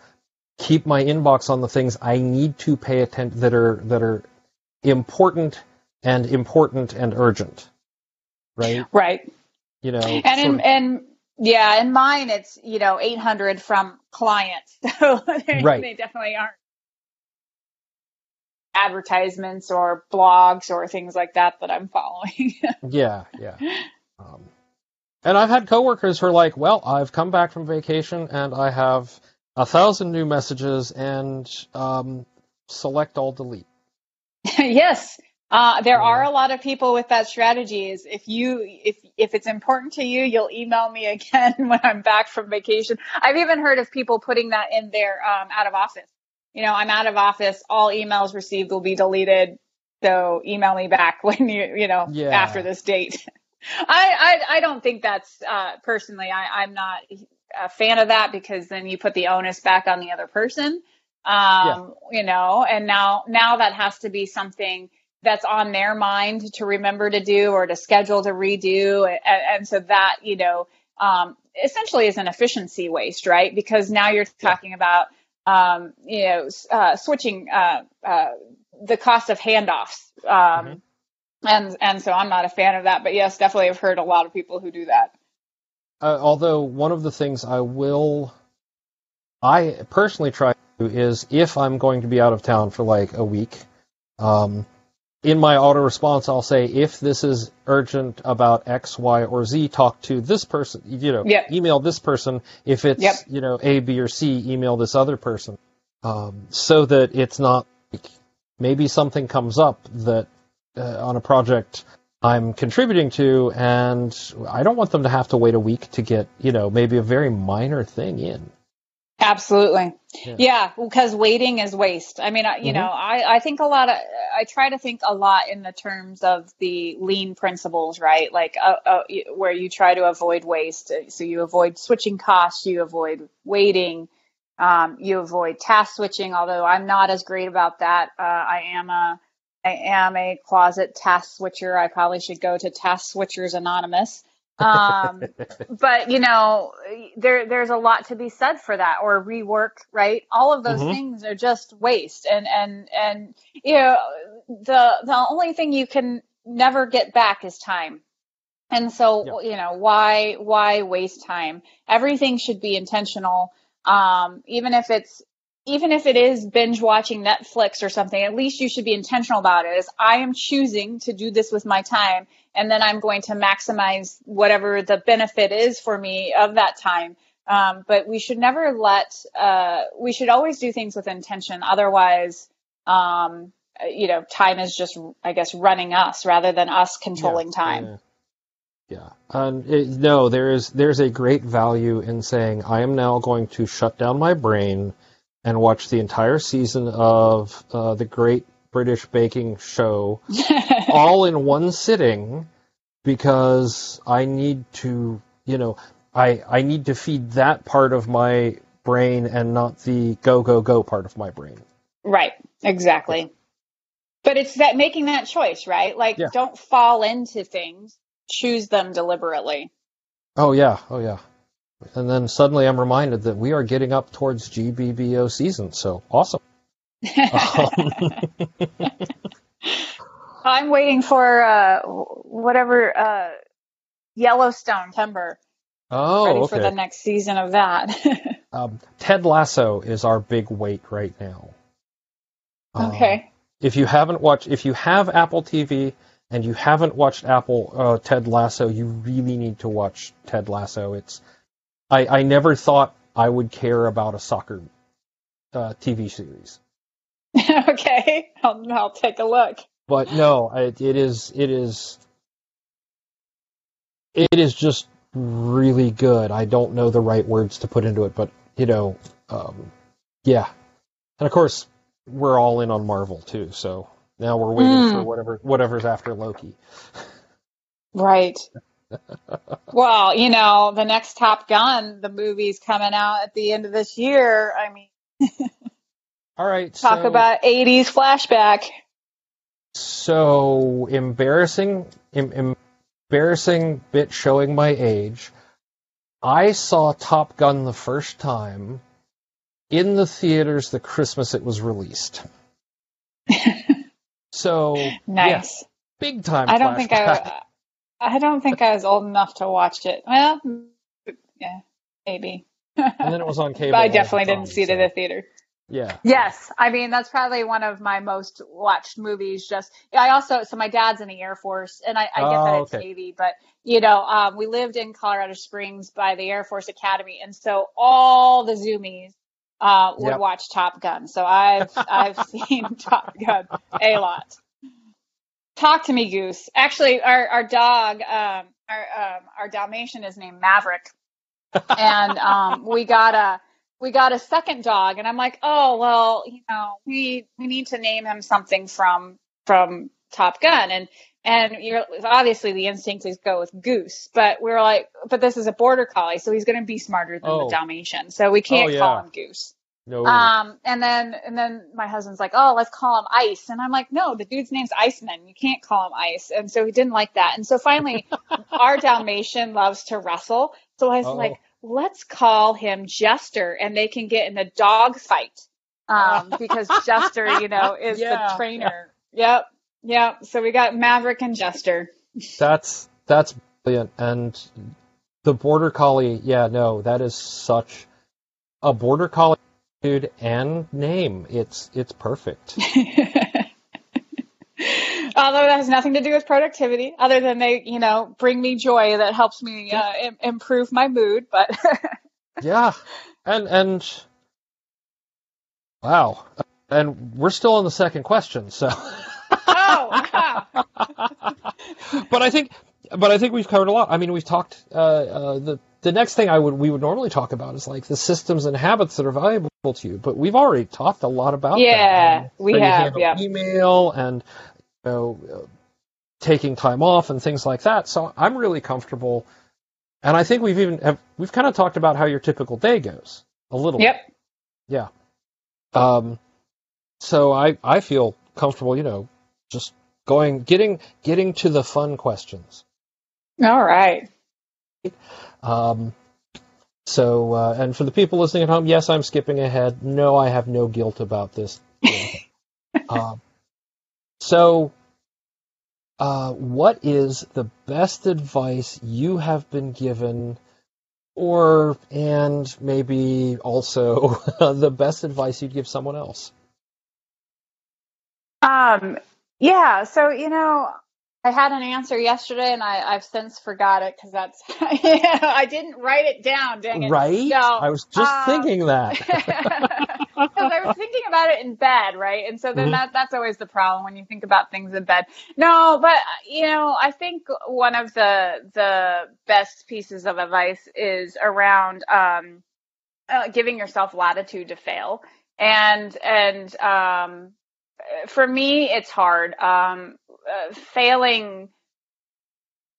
keep my inbox on the things I need to pay attention that are, that are important and important and urgent right? Right. You know, and in, of... and yeah, in mine it's you know 800 from clients, [LAUGHS] so they, right. they definitely aren't advertisements or blogs or things like that that I'm following. [LAUGHS] yeah, yeah. Um, and I've had coworkers who are like, "Well, I've come back from vacation and I have a thousand new messages and um, select all delete." [LAUGHS] yes, uh, there yeah. are a lot of people with that strategy. Is if you if if it's important to you, you'll email me [LAUGHS] again when I'm back from vacation. I've even heard of people putting that in their um, out of office. You know, I'm out of office. All emails received will be deleted. So email me back [LAUGHS] when you you know yeah. after this date. [LAUGHS] I, I I don't think that's uh, personally. I I'm not a fan of that because then you put the onus back on the other person. Um, yeah. You know, and now now that has to be something that's on their mind to remember to do or to schedule to redo. And, and so that, you know, um, essentially is an efficiency waste, right? Because now you're talking about, um, you know, uh, switching uh, uh, the cost of handoffs. Um, mm-hmm. And and so I'm not a fan of that, but yes, definitely I've heard a lot of people who do that. Uh, although one of the things I will, I personally try to do is if I'm going to be out of town for like a week, um, in my auto response, I'll say, if this is urgent about X, Y, or Z, talk to this person, you know, yep. email this person. If it's, yep. you know, A, B, or C, email this other person. Um, so that it's not, maybe something comes up that, uh, on a project I'm contributing to, and I don't want them to have to wait a week to get, you know, maybe a very minor thing in. Absolutely. Yeah. yeah. because waiting is waste. I mean, you mm-hmm. know, I, I think a lot of, I try to think a lot in the terms of the lean principles, right? Like, uh, uh, where you try to avoid waste. So you avoid switching costs, you avoid waiting, um, you avoid task switching, although I'm not as great about that. Uh, I am a, I am a closet task switcher. I probably should go to Task Switchers Anonymous. Um, [LAUGHS] but you know, there there's a lot to be said for that, or rework, right? All of those mm-hmm. things are just waste, and and and you know, the the only thing you can never get back is time. And so, you know, why why waste time? Everything should be intentional. Um, even if it's even if it is binge watching Netflix or something, at least you should be intentional about it. Is I am choosing to do this with my time, and then I'm going to maximize whatever the benefit is for me of that time. Um, but we should never let, uh, we should always do things with intention. Otherwise, um, you know, time is just, I guess, running us rather than us controlling Yeah, time. Yeah. Yeah. Um, it, no, there is there's a great value in saying I am now going to shut down my brain and watch the entire season of uh, the Great British Baking Show [LAUGHS] all in one sitting because I need to, you know, I I need to feed that part of my brain and not the go go go part of my brain. Right, exactly. But it's that making that choice, right? Like, Yeah. don't fall into things, choose them deliberately. Oh yeah, oh yeah. And then suddenly I'm reminded that we are getting up towards GBBO season, so awesome. [LAUGHS] I'm waiting for uh, whatever uh, Yellowstone timber. Oh, ready okay. for the next season of that. [LAUGHS] um, Ted Lasso is our big wait right now. Um, okay. if you haven't watched, if you have Apple TV and you haven't watched Apple uh, Ted Lasso, you really need to watch Ted Lasso. It's I, I never thought I would care about a soccer uh, TV series, [LAUGHS] okay. I'll, I'll take a look. but no, it, it is it is it is just really good. I don't know the right words to put into it, but you know, um, yeah. And of course, we're all in on Marvel too, so now we're waiting Mm. for whatever whatever's after Loki. Right. [LAUGHS] well, you know, the next Top Gun, the movie's coming out at the end of this year. I mean, [LAUGHS] All right, talk so, about 80s flashback. so embarrassing, em, embarrassing bit showing my age. I saw Top Gun the first time in the theaters the Christmas it was released. [LAUGHS] So yeah, Nice. big time. I don't think flashback. I. I don't think I was old enough to watch it. Well, yeah, maybe. And then it was on cable. [LAUGHS] But I definitely didn't see it so, in the theater. Yeah. Yes, I mean that's probably one of my most watched movies. Just I also so my dad's in the Air Force, and I, I get Oh, that it's okay. Navy, but you know um, we lived in Colorado Springs by the Air Force Academy, and so all the Zoomies uh, would Yep. watch Top Gun. So I've I've [LAUGHS] seen Top Gun a lot. Talk to me, Goose. Actually, our our dog, um, our um, our Dalmatian is named Maverick, and um, we got a we got a second dog, and I'm like, oh well, you know, we we need to name him something from from Top Gun, and and you're obviously the instinct is go with Goose, but we are like, but this is a border collie, so he's going to be smarter than Oh. the Dalmatian, so we can't Oh, call him Goose. No. Um, and then and then my husband's like, oh, let's call him Ice, and I'm like, no, the dude's name's Iceman. You can't call him Ice, and so he didn't like that. And so finally, [LAUGHS] our Dalmatian loves to wrestle, so I was Uh-oh. like, let's call him Jester, and they can get in a dog fight, um, [LAUGHS] because Jester, you know, is Yeah, the trainer. Yep, yep. So we got Maverick and Jester. That's that's brilliant. And the border collie, yeah, no, that is such a border collie dude and name. It's it's perfect. [LAUGHS] Although that has nothing to do with productivity, other than they, you know, bring me joy that helps me uh, Im- improve my mood. But [LAUGHS] yeah. And and wow. And we're still on the second question, so oh, but I think, but I think we've covered a lot. I mean, we've talked. Uh, uh, the the next thing I would we would normally talk about is like the systems and habits that are valuable to you. But we've already talked a lot about that. Yeah, And we have, yeah. email and know uh, taking time off and things like that. So I'm really comfortable. And I think we've even have, we've kind of talked about how your typical day goes a little. yep. Yeah. Um, so I I feel comfortable, you know, just going getting getting to the fun questions. All right. Um, so uh, and for the people listening at home, yes, I'm skipping ahead. No, I have no guilt about this. [LAUGHS] um, so, uh, what is the best advice you have been given or and maybe also [LAUGHS] the best advice you'd give someone else. Um, yeah. So you know, I had an answer yesterday, and I, I've since forgot it because that's [LAUGHS] I didn't write it down. Dang it! Right? So, I was just um, thinking that. [LAUGHS] because I was thinking about it in bed, right? And so then Mhm. that that's always the problem when you think about things in bed. No, but you know, I think one of the the best pieces of advice is around um, uh, giving yourself latitude to fail, and and um, for me, it's hard. Um, uh, failing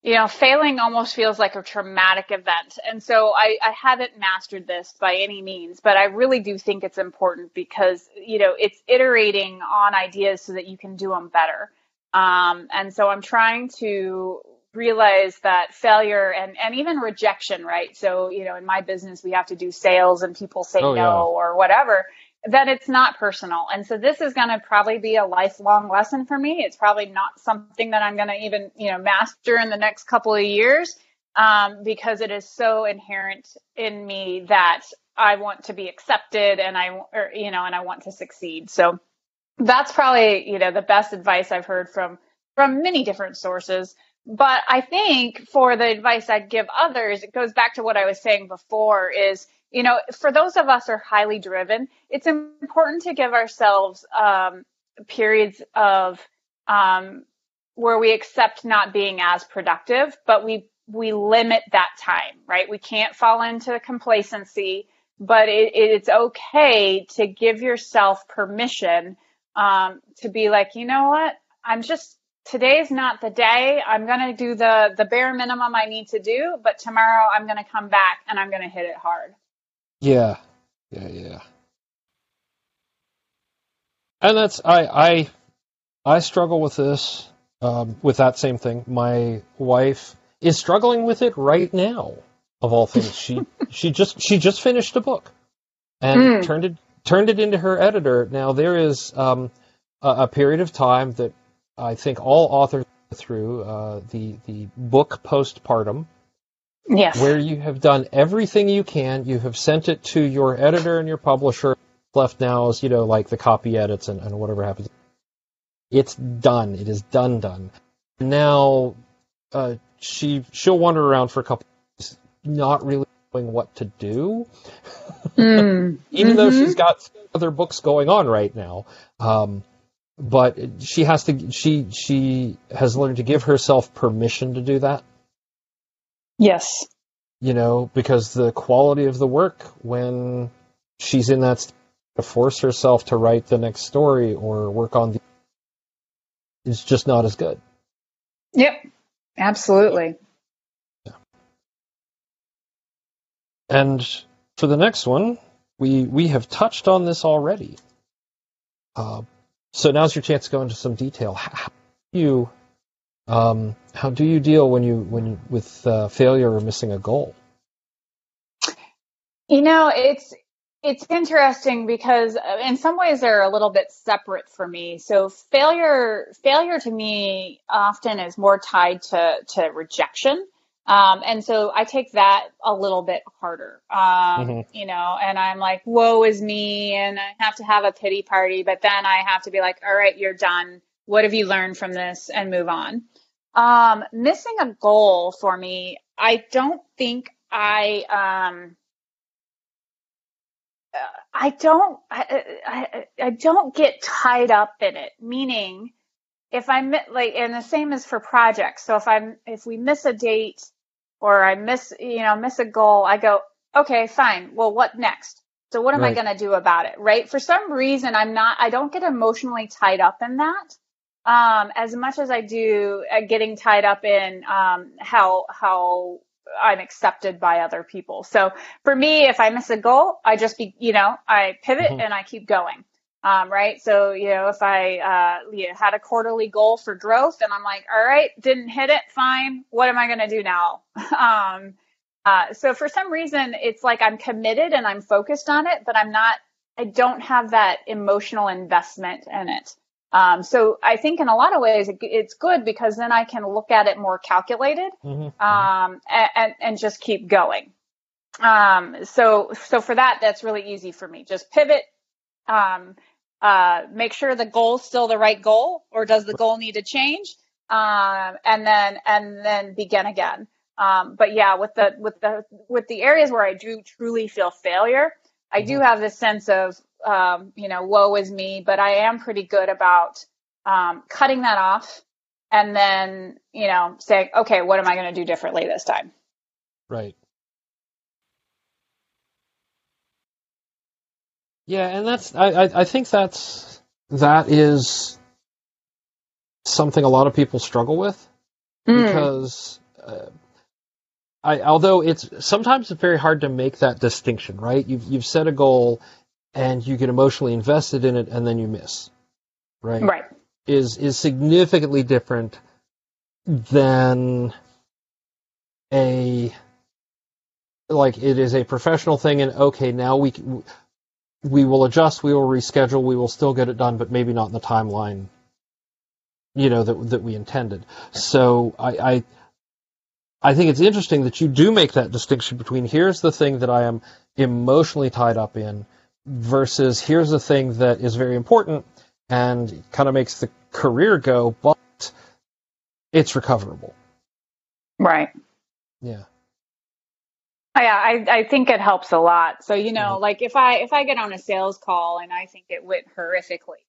you know, failing almost feels like a traumatic event. And so I, I haven't mastered this by any means, but I really do think it's important because, you know, it's iterating on ideas so that you can do them better. Um, and so I'm trying to realize that failure and, and even rejection, right? So, you know, in my business, we have to do sales and people say Oh, no yeah. or whatever that it's not personal. And so this is going to probably be a lifelong lesson for me. It's probably not something that I'm going to even, you know, master in the next couple of years. Um, because it is so inherent in me that I want to be accepted and I, or, you know, and I want to succeed. So that's probably, you know, the best advice I've heard from, from many different sources. But I think for the advice I'd give others, it goes back to what I was saying before is, you know, for those of us who are highly driven, it's important to give ourselves um, periods of um, where we accept not being as productive, but we we limit that time, right? We can't fall into complacency, but it, it's okay to give yourself permission um, to be like, you know what, I'm just today's not the day. I'm gonna do the the bare minimum I need to do, but tomorrow I'm gonna come back and I'm gonna hit it hard. Yeah, yeah, yeah. And that's I I I struggle with this um, with that same thing. My wife is struggling with it right now. Of all things, she [LAUGHS] she just she just finished a book and Mm. turned it turned it into her editor. Now there is um, a, a period of time that I think all authors go through uh, the the book postpartum Yes. where you have done everything you can. You have sent it to your editor and your publisher. Left now is, you know, like the copy edits and, and whatever happens. It's done. It is done, done. Now, uh, she, she'll wander around for a couple days, not really knowing what to do, [LAUGHS] Mm. even though Mhm. she's got other books going on right now. Um, but she has to, she, she has learned to give herself permission to do that. Yes. you know, because the quality of the work when she's in that st- to force herself to write the next story or work on the is just not as good. Yep. Absolutely. And for the next one, we we have touched on this already. Uh, so now's your chance to go into some detail. How, how do you um, how do you deal when you when you, with uh, failure or missing a goal? You know, it's it's interesting because uh, in some ways they're a little bit separate for me. So failure failure to me often is more tied to to rejection. Um, and so I take that a little bit harder, um, Mhm. you know, and I'm like, woe is me. And I have to have a pity party, but then I have to be like, all right, you're done. What have you learned from this and move on? Um, missing a goal for me, I don't think I, um, I don't I, I I don't get tied up in it. Meaning, if I mi- like, and the same is for projects. So if I'm if we miss a date or I miss you know miss a goal, I go okay, fine. Well, what next? So what am I going to do about it? Right? For some reason, I'm not. I don't get emotionally tied up in that. Um, as much as I do uh, getting tied up in um, how how I'm accepted by other people. So for me, if I miss a goal, I just be, you know, I pivot Mhm. and I keep going. Um, right. So, you know, if I, uh, you know, had a quarterly goal for growth and I'm like, all right, didn't hit it. Fine. What am I going to do now? [LAUGHS] um, uh, so for some reason, it's like I'm committed and I'm focused on it, but I'm not, I don't have that emotional investment in it. Um, so I think in a lot of ways it, it's good because then I can look at it more calculated Mm-hmm. um, and, and just keep going. um, so so for that, that's really easy for me. Just pivot. Um, uh, make sure the goal's still the right goal, or does the goal need to change? Um, and then and then begin again. Um, but yeah, with the with the with the areas where I do truly feel failure, I do have this sense of um, you know, woe is me. But I am pretty good about um, cutting that off and then you know saying, okay, what am I going to do differently this time? Right. Yeah, and that's I, I, I think that's that is something a lot of people struggle with Mm. because uh, I although it's sometimes it's very hard to make that distinction, right? You've you've set a goal and you get emotionally invested in it and then you miss. Right? Right. Is is significantly different than a like it is a professional thing and okay, now we we will adjust, we will reschedule, we will still get it done, but maybe not in the timeline you know that that we intended. So I, I I think it's interesting that you do make that distinction between here's the thing that I am emotionally tied up in versus here's the thing that is very important and kind of makes the career go, but it's recoverable. Right. Yeah. Yeah, I, I think it helps a lot. So, you know, Mhm. like if I if I get on a sales call and I think it went horrifically,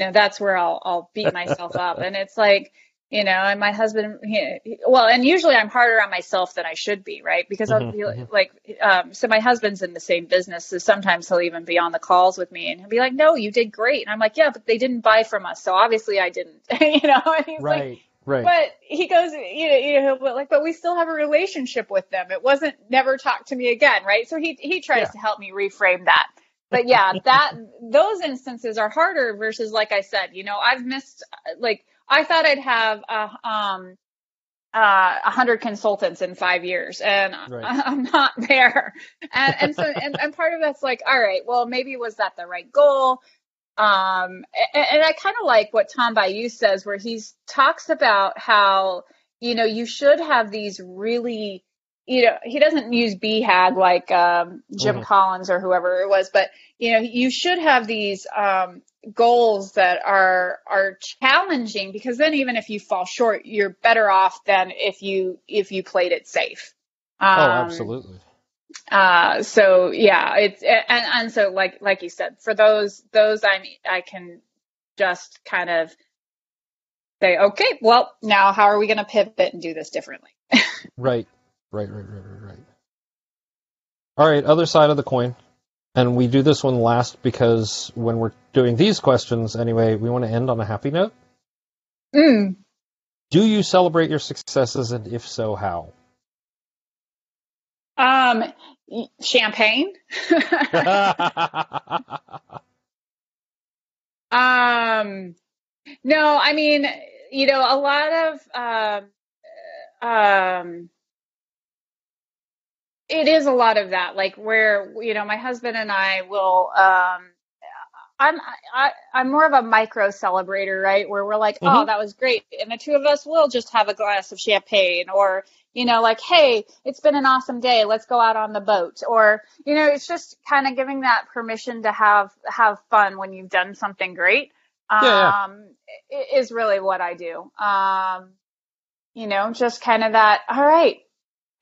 you know, that's where I'll I'll beat myself up. And it's like, you know, and my husband, he, well, and usually I'm harder on myself than I should be, right? Because I'll Mhm, be mhm. like, um, so my husband's in the same business, so sometimes he'll even be on the calls with me and he'll be like, "No, you did great," and I'm like, "Yeah, but they didn't buy from us, so obviously I didn't," [LAUGHS] you know. And he's like, Right. Right. but he goes, you know, you know, but like, but we still have a relationship with them. It wasn't never talk to me again, right? So he he tries Yeah. to help me reframe that. But yeah, that those instances are harder versus like I said, you know, I've missed like I thought I'd have a um uh, a hundred consultants in five years, and Right. I, [LAUGHS] I'm not there. And and so and, and part of that's like, all right, well, maybe was that the right goal? Um, and, and I kind of like what Tom Bilyeu says, where he talks about how you know you should have these really, you know, he doesn't use BHAG like um, Jim Mhm. Collins or whoever it was, but you know, you should have these um, goals that are are challenging because then even if you fall short, you're better off than if you if you played it safe. Um, oh, absolutely. uh, so yeah, it's and and so like like you said, for those those I I can just kind of say, okay, well now how are we going to pivot and do this differently? [LAUGHS] Right. Right, right, right, right, right. All right, other side of the coin. And we do this one last because when we're doing these questions anyway, we want to end on a happy note. Mm. Do you celebrate your successes and if so, how? Um, champagne. [LAUGHS] Um, no, I mean, you know, a lot of um, um, it is a lot of that, like where you know, my husband and I will. Um, I'm I, I'm more of a micro celebrator, right? Where we're like, oh, Mhm. that was great, and the two of us will just have a glass of champagne, or you know, like, hey, it's been an awesome day, let's go out on the boat, or you know, it's just kind of giving that permission to have have fun when you've done something great. Um, Yeah, is really what I do. Um, you know, just kind of that. All right,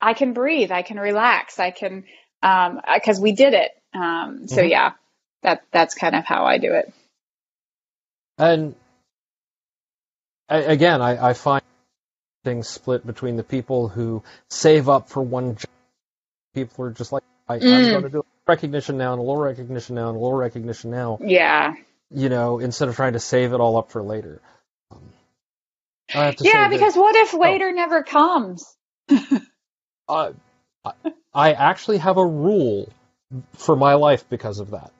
I can breathe, I can relax, I can, um, because we did it. Um, so Mhm. yeah, that that's kind of how I do it. And I, again, I, I find things split between the people who save up for one job. People are just like, I, I'm Mm. going to do recognition now and a little recognition now and a little recognition now, Yeah. you know, instead of trying to save it all up for later. Um, I have to say Yeah, that- because what if later never comes? [LAUGHS] uh, I- I actually have a rule for my life because of that.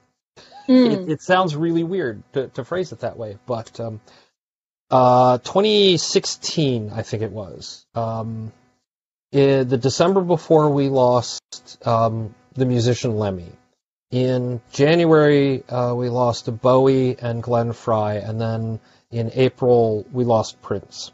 Mm. It, it sounds really weird to, to phrase it that way, but um, uh, 2016, I think it was, um, in the December before we lost um, the musician Lemmy. In January, uh, we lost Bowie and Glenn Frey, and then in April, we lost Prince.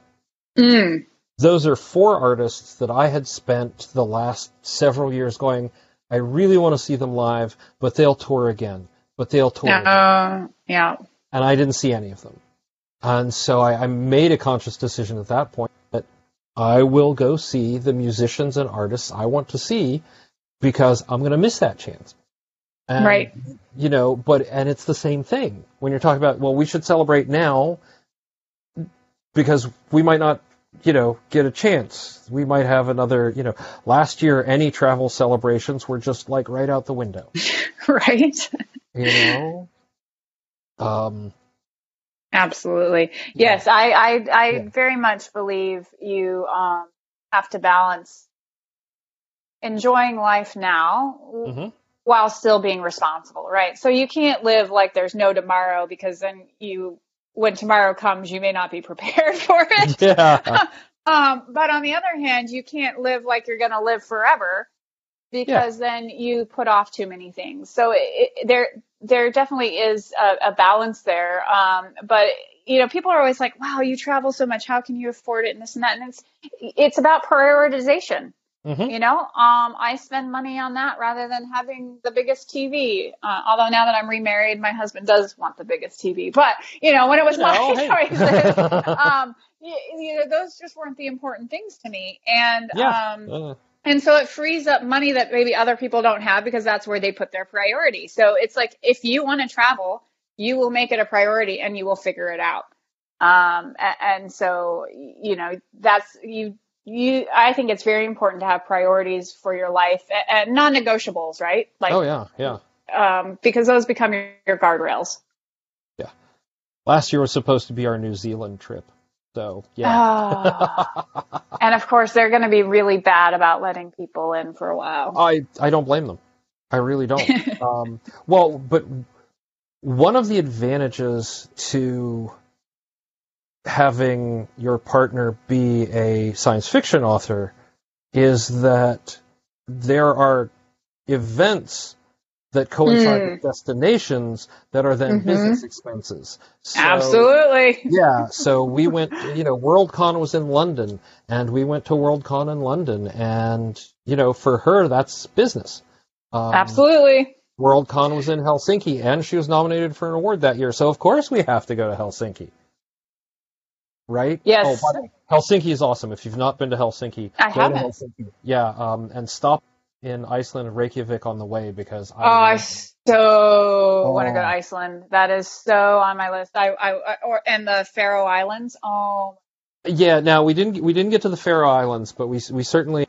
Mm. Those are four artists that I had spent the last several years going, I really want to see them live, but they'll tour again. But they'll tour. again. Uh, yeah. And I didn't see any of them. And so I, I made a conscious decision at that point that I will go see the musicians and artists I want to see because I'm going to miss that chance. And, Right. You know, but, and it's the same thing when you're talking about, well, we should celebrate now because we might not, you know, get a chance. We might have another, you know, last year any travel celebrations were just like right out the window, [LAUGHS] Right. you know? Um, Absolutely. Yes, I I, I Yeah. very much believe you um, have to balance enjoying life now Mhm. while still being responsible, right? So you can't live like there's no tomorrow because then you when tomorrow comes you may not be [LAUGHS] prepared for it. yeah. [LAUGHS] Um, but on the other hand, you can't live like you're going to live forever because then you put off too many things. So it, it, there, there definitely is a, a balance there. Um, but you know, people are always like, "Wow, you travel so much. How can you afford it?" And this and that. And it's it's about prioritization. Mhm. You know, um, I spend money on that rather than having the biggest TV. Uh, although now that I'm remarried, my husband does want the biggest TV. But you know, when it was You my know, [LAUGHS] hey. choices, [LAUGHS] [LAUGHS] um, you, you know, those just weren't the important things to me. And Yeah. um, Uh, and so it frees up money that maybe other people don't have because that's where they put their priority. So it's like if you want to travel, you will make it a priority and you will figure it out. Um, and so you know that's you you. I think it's very important to have priorities for your life and non-negotiables, right? Like oh yeah, yeah. um, because those become your, your guardrails. Yeah. Last year was supposed to be our New Zealand trip, so yeah. Ah. [LAUGHS] and of course, they're going to be really bad about letting people in for a while. I I don't blame them. I really don't. [LAUGHS] um, well, but one of the advantages to having your partner be a science fiction author is that there are events that coincide Mm. with destinations that are then Mhm. business expenses. So, Absolutely. yeah, [LAUGHS] so we went, you know, Worldcon was in London, and we went to Worldcon in London, and, you know, for her, that's business. Um, Absolutely. Worldcon was in Helsinki, and she was nominated for an award that year, so of course we have to go to Helsinki. Right? Yes. Oh, by the way, Helsinki is awesome. If you've not been to Helsinki, I go haven't. to Helsinki. Yeah, um, and stop in Iceland and Reykjavik on the way because I Oh, I so want to go to Oh. Iceland. That is so on my list. I, I, or and the Faroe Islands. Oh, Yeah, now we didn't we didn't get to the Faroe Islands, but we we certainly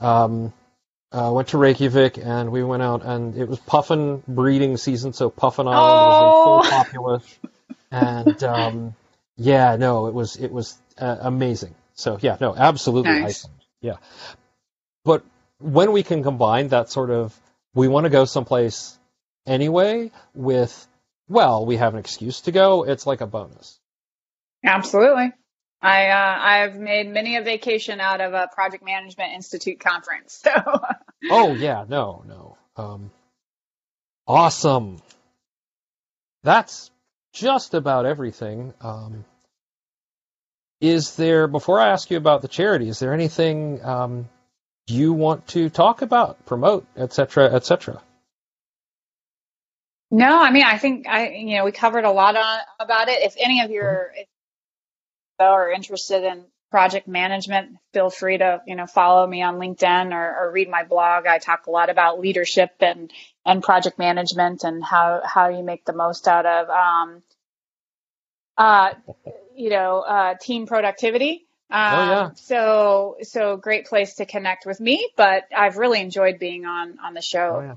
um, uh, went to Reykjavik and we went out and it was puffin breeding season, so Puffin Island was in Oh. full [LAUGHS] populace, and um, yeah, no, it was it was uh, amazing. So yeah, no, absolutely Nice. Iceland. Yeah, but when we can combine that sort of we want to go someplace anyway with well, we have an excuse to go. It's like a bonus. absolutely. I uh, I've made many a vacation out of a project management institute conference. [LAUGHS] So Oh yeah, no, no. Um, awesome. That's just about everything. Um, is there before I ask you about the charity? Is there anything um, you want to talk about, promote, etc., etc.? no, I mean I think I you know we covered a lot on about it. If any of your if you are interested in project management, feel free to you know follow me on LinkedIn or, or read my blog. I talk a lot about leadership and and project management and how how you make the most out of um, uh, you know uh, team productivity. Um, Oh, yeah. So so great place to connect with me. But I've really enjoyed being on on the show. Oh yeah.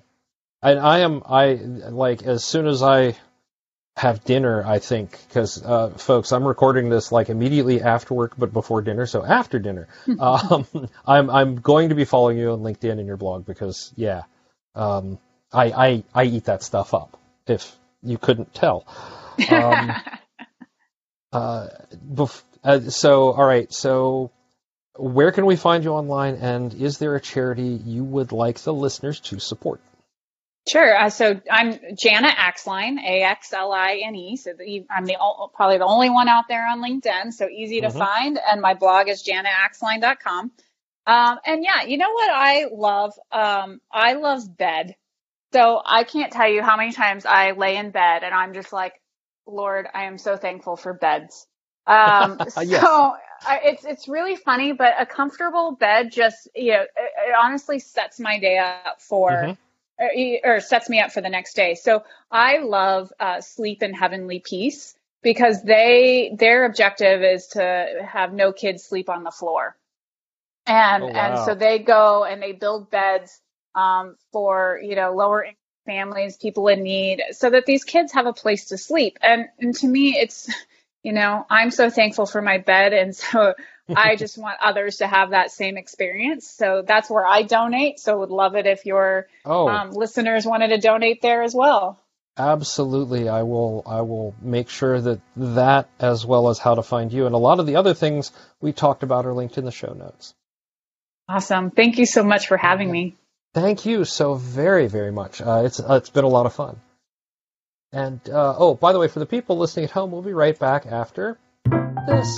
And I am I like as soon as I have dinner, I think because uh, folks, I'm recording this like immediately after work, but before dinner. So after dinner, [LAUGHS] um, I'm I'm going to be following you on LinkedIn and your blog because yeah, um, I I I eat that stuff up. If you couldn't tell. Um, [LAUGHS] uh, bef- uh, so all right, so. Where can we find you online, and is there a charity you would like the listeners to support? Sure. Uh, so I'm Jana Axline, A X L I N E. So the, I'm the probably the only one out there on LinkedIn. So easy to Mhm. find. And my blog is janaaxline.com. Um, and yeah, you know what I love? Um, I love bed. So I can't tell you how many times I lay in bed and I'm just like, Lord, I am so thankful for beds. Um, [LAUGHS] Yes. so I, it's it's really funny, but a comfortable bed just you know it, it honestly sets my day up for. Mhm. Or, or sets me up for the next day. So I love uh, sleep in heavenly peace because they their objective is to have no kids sleep on the floor, and Oh, and so they go and they build beds um, for you know lower income families, people in need, so that these kids have a place to sleep. And and to me, it's you know I'm so thankful for my bed, and so I just [LAUGHS] want others to have that same experience. So that's where I donate. So would love it if your Oh, um, listeners wanted to donate there as well. absolutely. I will. I will make sure that that, as well as how to find you, and a lot of the other things we talked about, are linked in the show notes. Awesome. Thank you so much for having me. Thank you so very, very much. Uh, it's uh, it's been a lot of fun. And uh, oh, by the way, for the people listening at home, we'll be right back after this.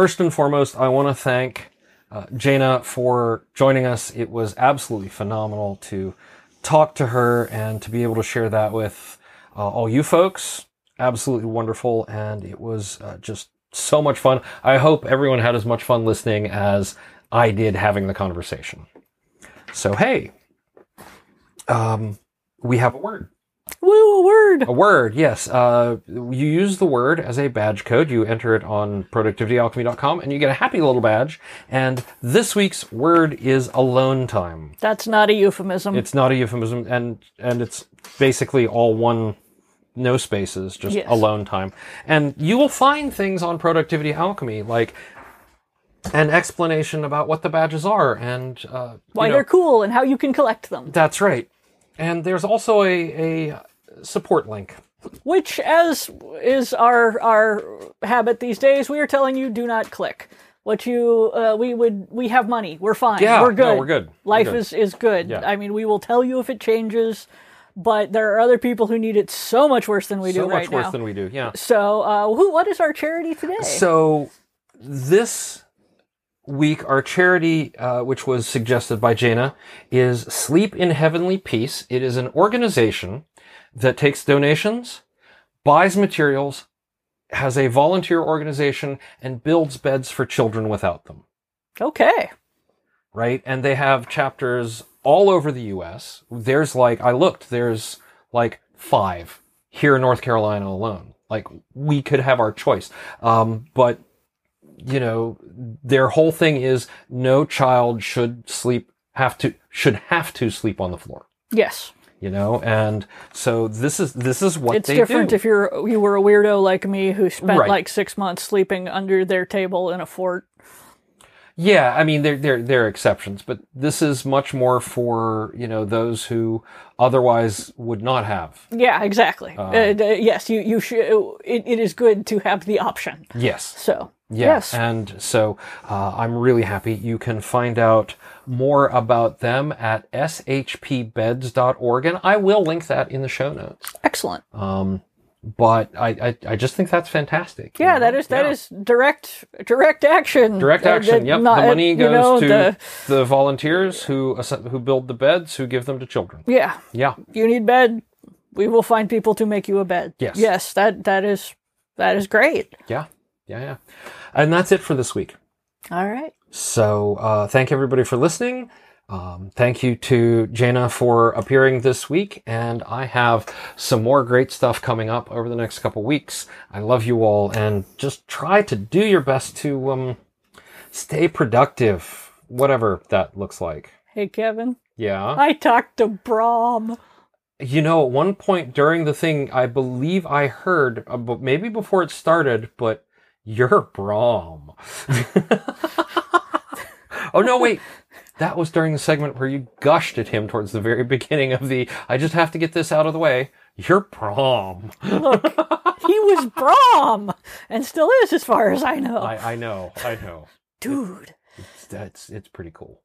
First and foremost, I want to thank uh, Jana for joining us. It was absolutely phenomenal to talk to her and to be able to share that with uh, all you folks. Absolutely wonderful. And it was uh, just so much fun. I hope everyone had as much fun listening as I did having the conversation. So, hey, um, we have a word. Woo, a word. A word, yes. Uh, you use the word as a badge code. You enter it on productivityalchemy.com and you get a happy little badge. And this week's word is alone time. That's not a euphemism. It's not a euphemism and, and it's basically all one, no spaces, just Yes. alone time. And you will find things on Productivity Alchemy like an explanation about what the badges are and, uh, Why you know, they're cool and how you can collect them. that's right. And there's also a, a support link. Which, as is our our habit these days, we are telling you do not click. What you uh, we would we have money. We're fine. Yeah, we're good. no, we're good. We're Life good. is is good. Yeah. I mean, we will tell you if it changes, but there are other people who need it so much worse than we do. so much worse than we do, yeah. so, uh, who? What is our charity today? So this week, our charity, uh, which was suggested by Jana, is Sleep in Heavenly Peace. It is an organization that takes donations, buys materials, has a volunteer organization, and builds beds for children without them. okay. Right? And they have chapters all over the U.S. There's like, I looked, there's like five here in North Carolina alone. Like, we could have our choice. Um, but you know, their whole thing is no child should sleep have to should have to sleep on the floor. Yes, You know, and so this is this is what it's different do. if you're you were a weirdo like me who spent Right. like six months sleeping under their table in a fort. yeah, I mean there there there are exceptions, but this is much more for you know those who otherwise would not have. Yeah, exactly. Uh, d- yes, you you should. It, it is good to have the option. Yes. So Yeah, yes, and so uh, I'm really happy. You can find out more about them at shpbeds.org, and I will link that in the show notes. excellent. Um, but I, I, I just think that's fantastic. you Yeah, know? that is that Yeah. is direct direct action. direct Uh, action. that Yep, not- the money you goes know, to the- the volunteers who who build the beds, who give them to children. yeah, Yeah, you need bed. We will find people to make you a bed. Yes. yes, that that is that is great. yeah, yeah, yeah. And that's it for this week. All right. So uh, thank everybody for listening. Um, thank you to Jana for appearing this week, and I have some more great stuff coming up over the next couple weeks. I love you all, and just try to do your best to um, stay productive, whatever that looks like. Hey, Kevin. Yeah. I talked to Brom. You know, at one point during the thing, I believe I heard, uh, maybe before it started, but you're Brom. oh, no, wait. That was during the segment where you gushed at him towards the very beginning of the, I just have to get this out of the way. You're Brom. Look, he was Brom, and still is, as far as I know. I, I know, I know. Dude, It's, that's, it's pretty cool.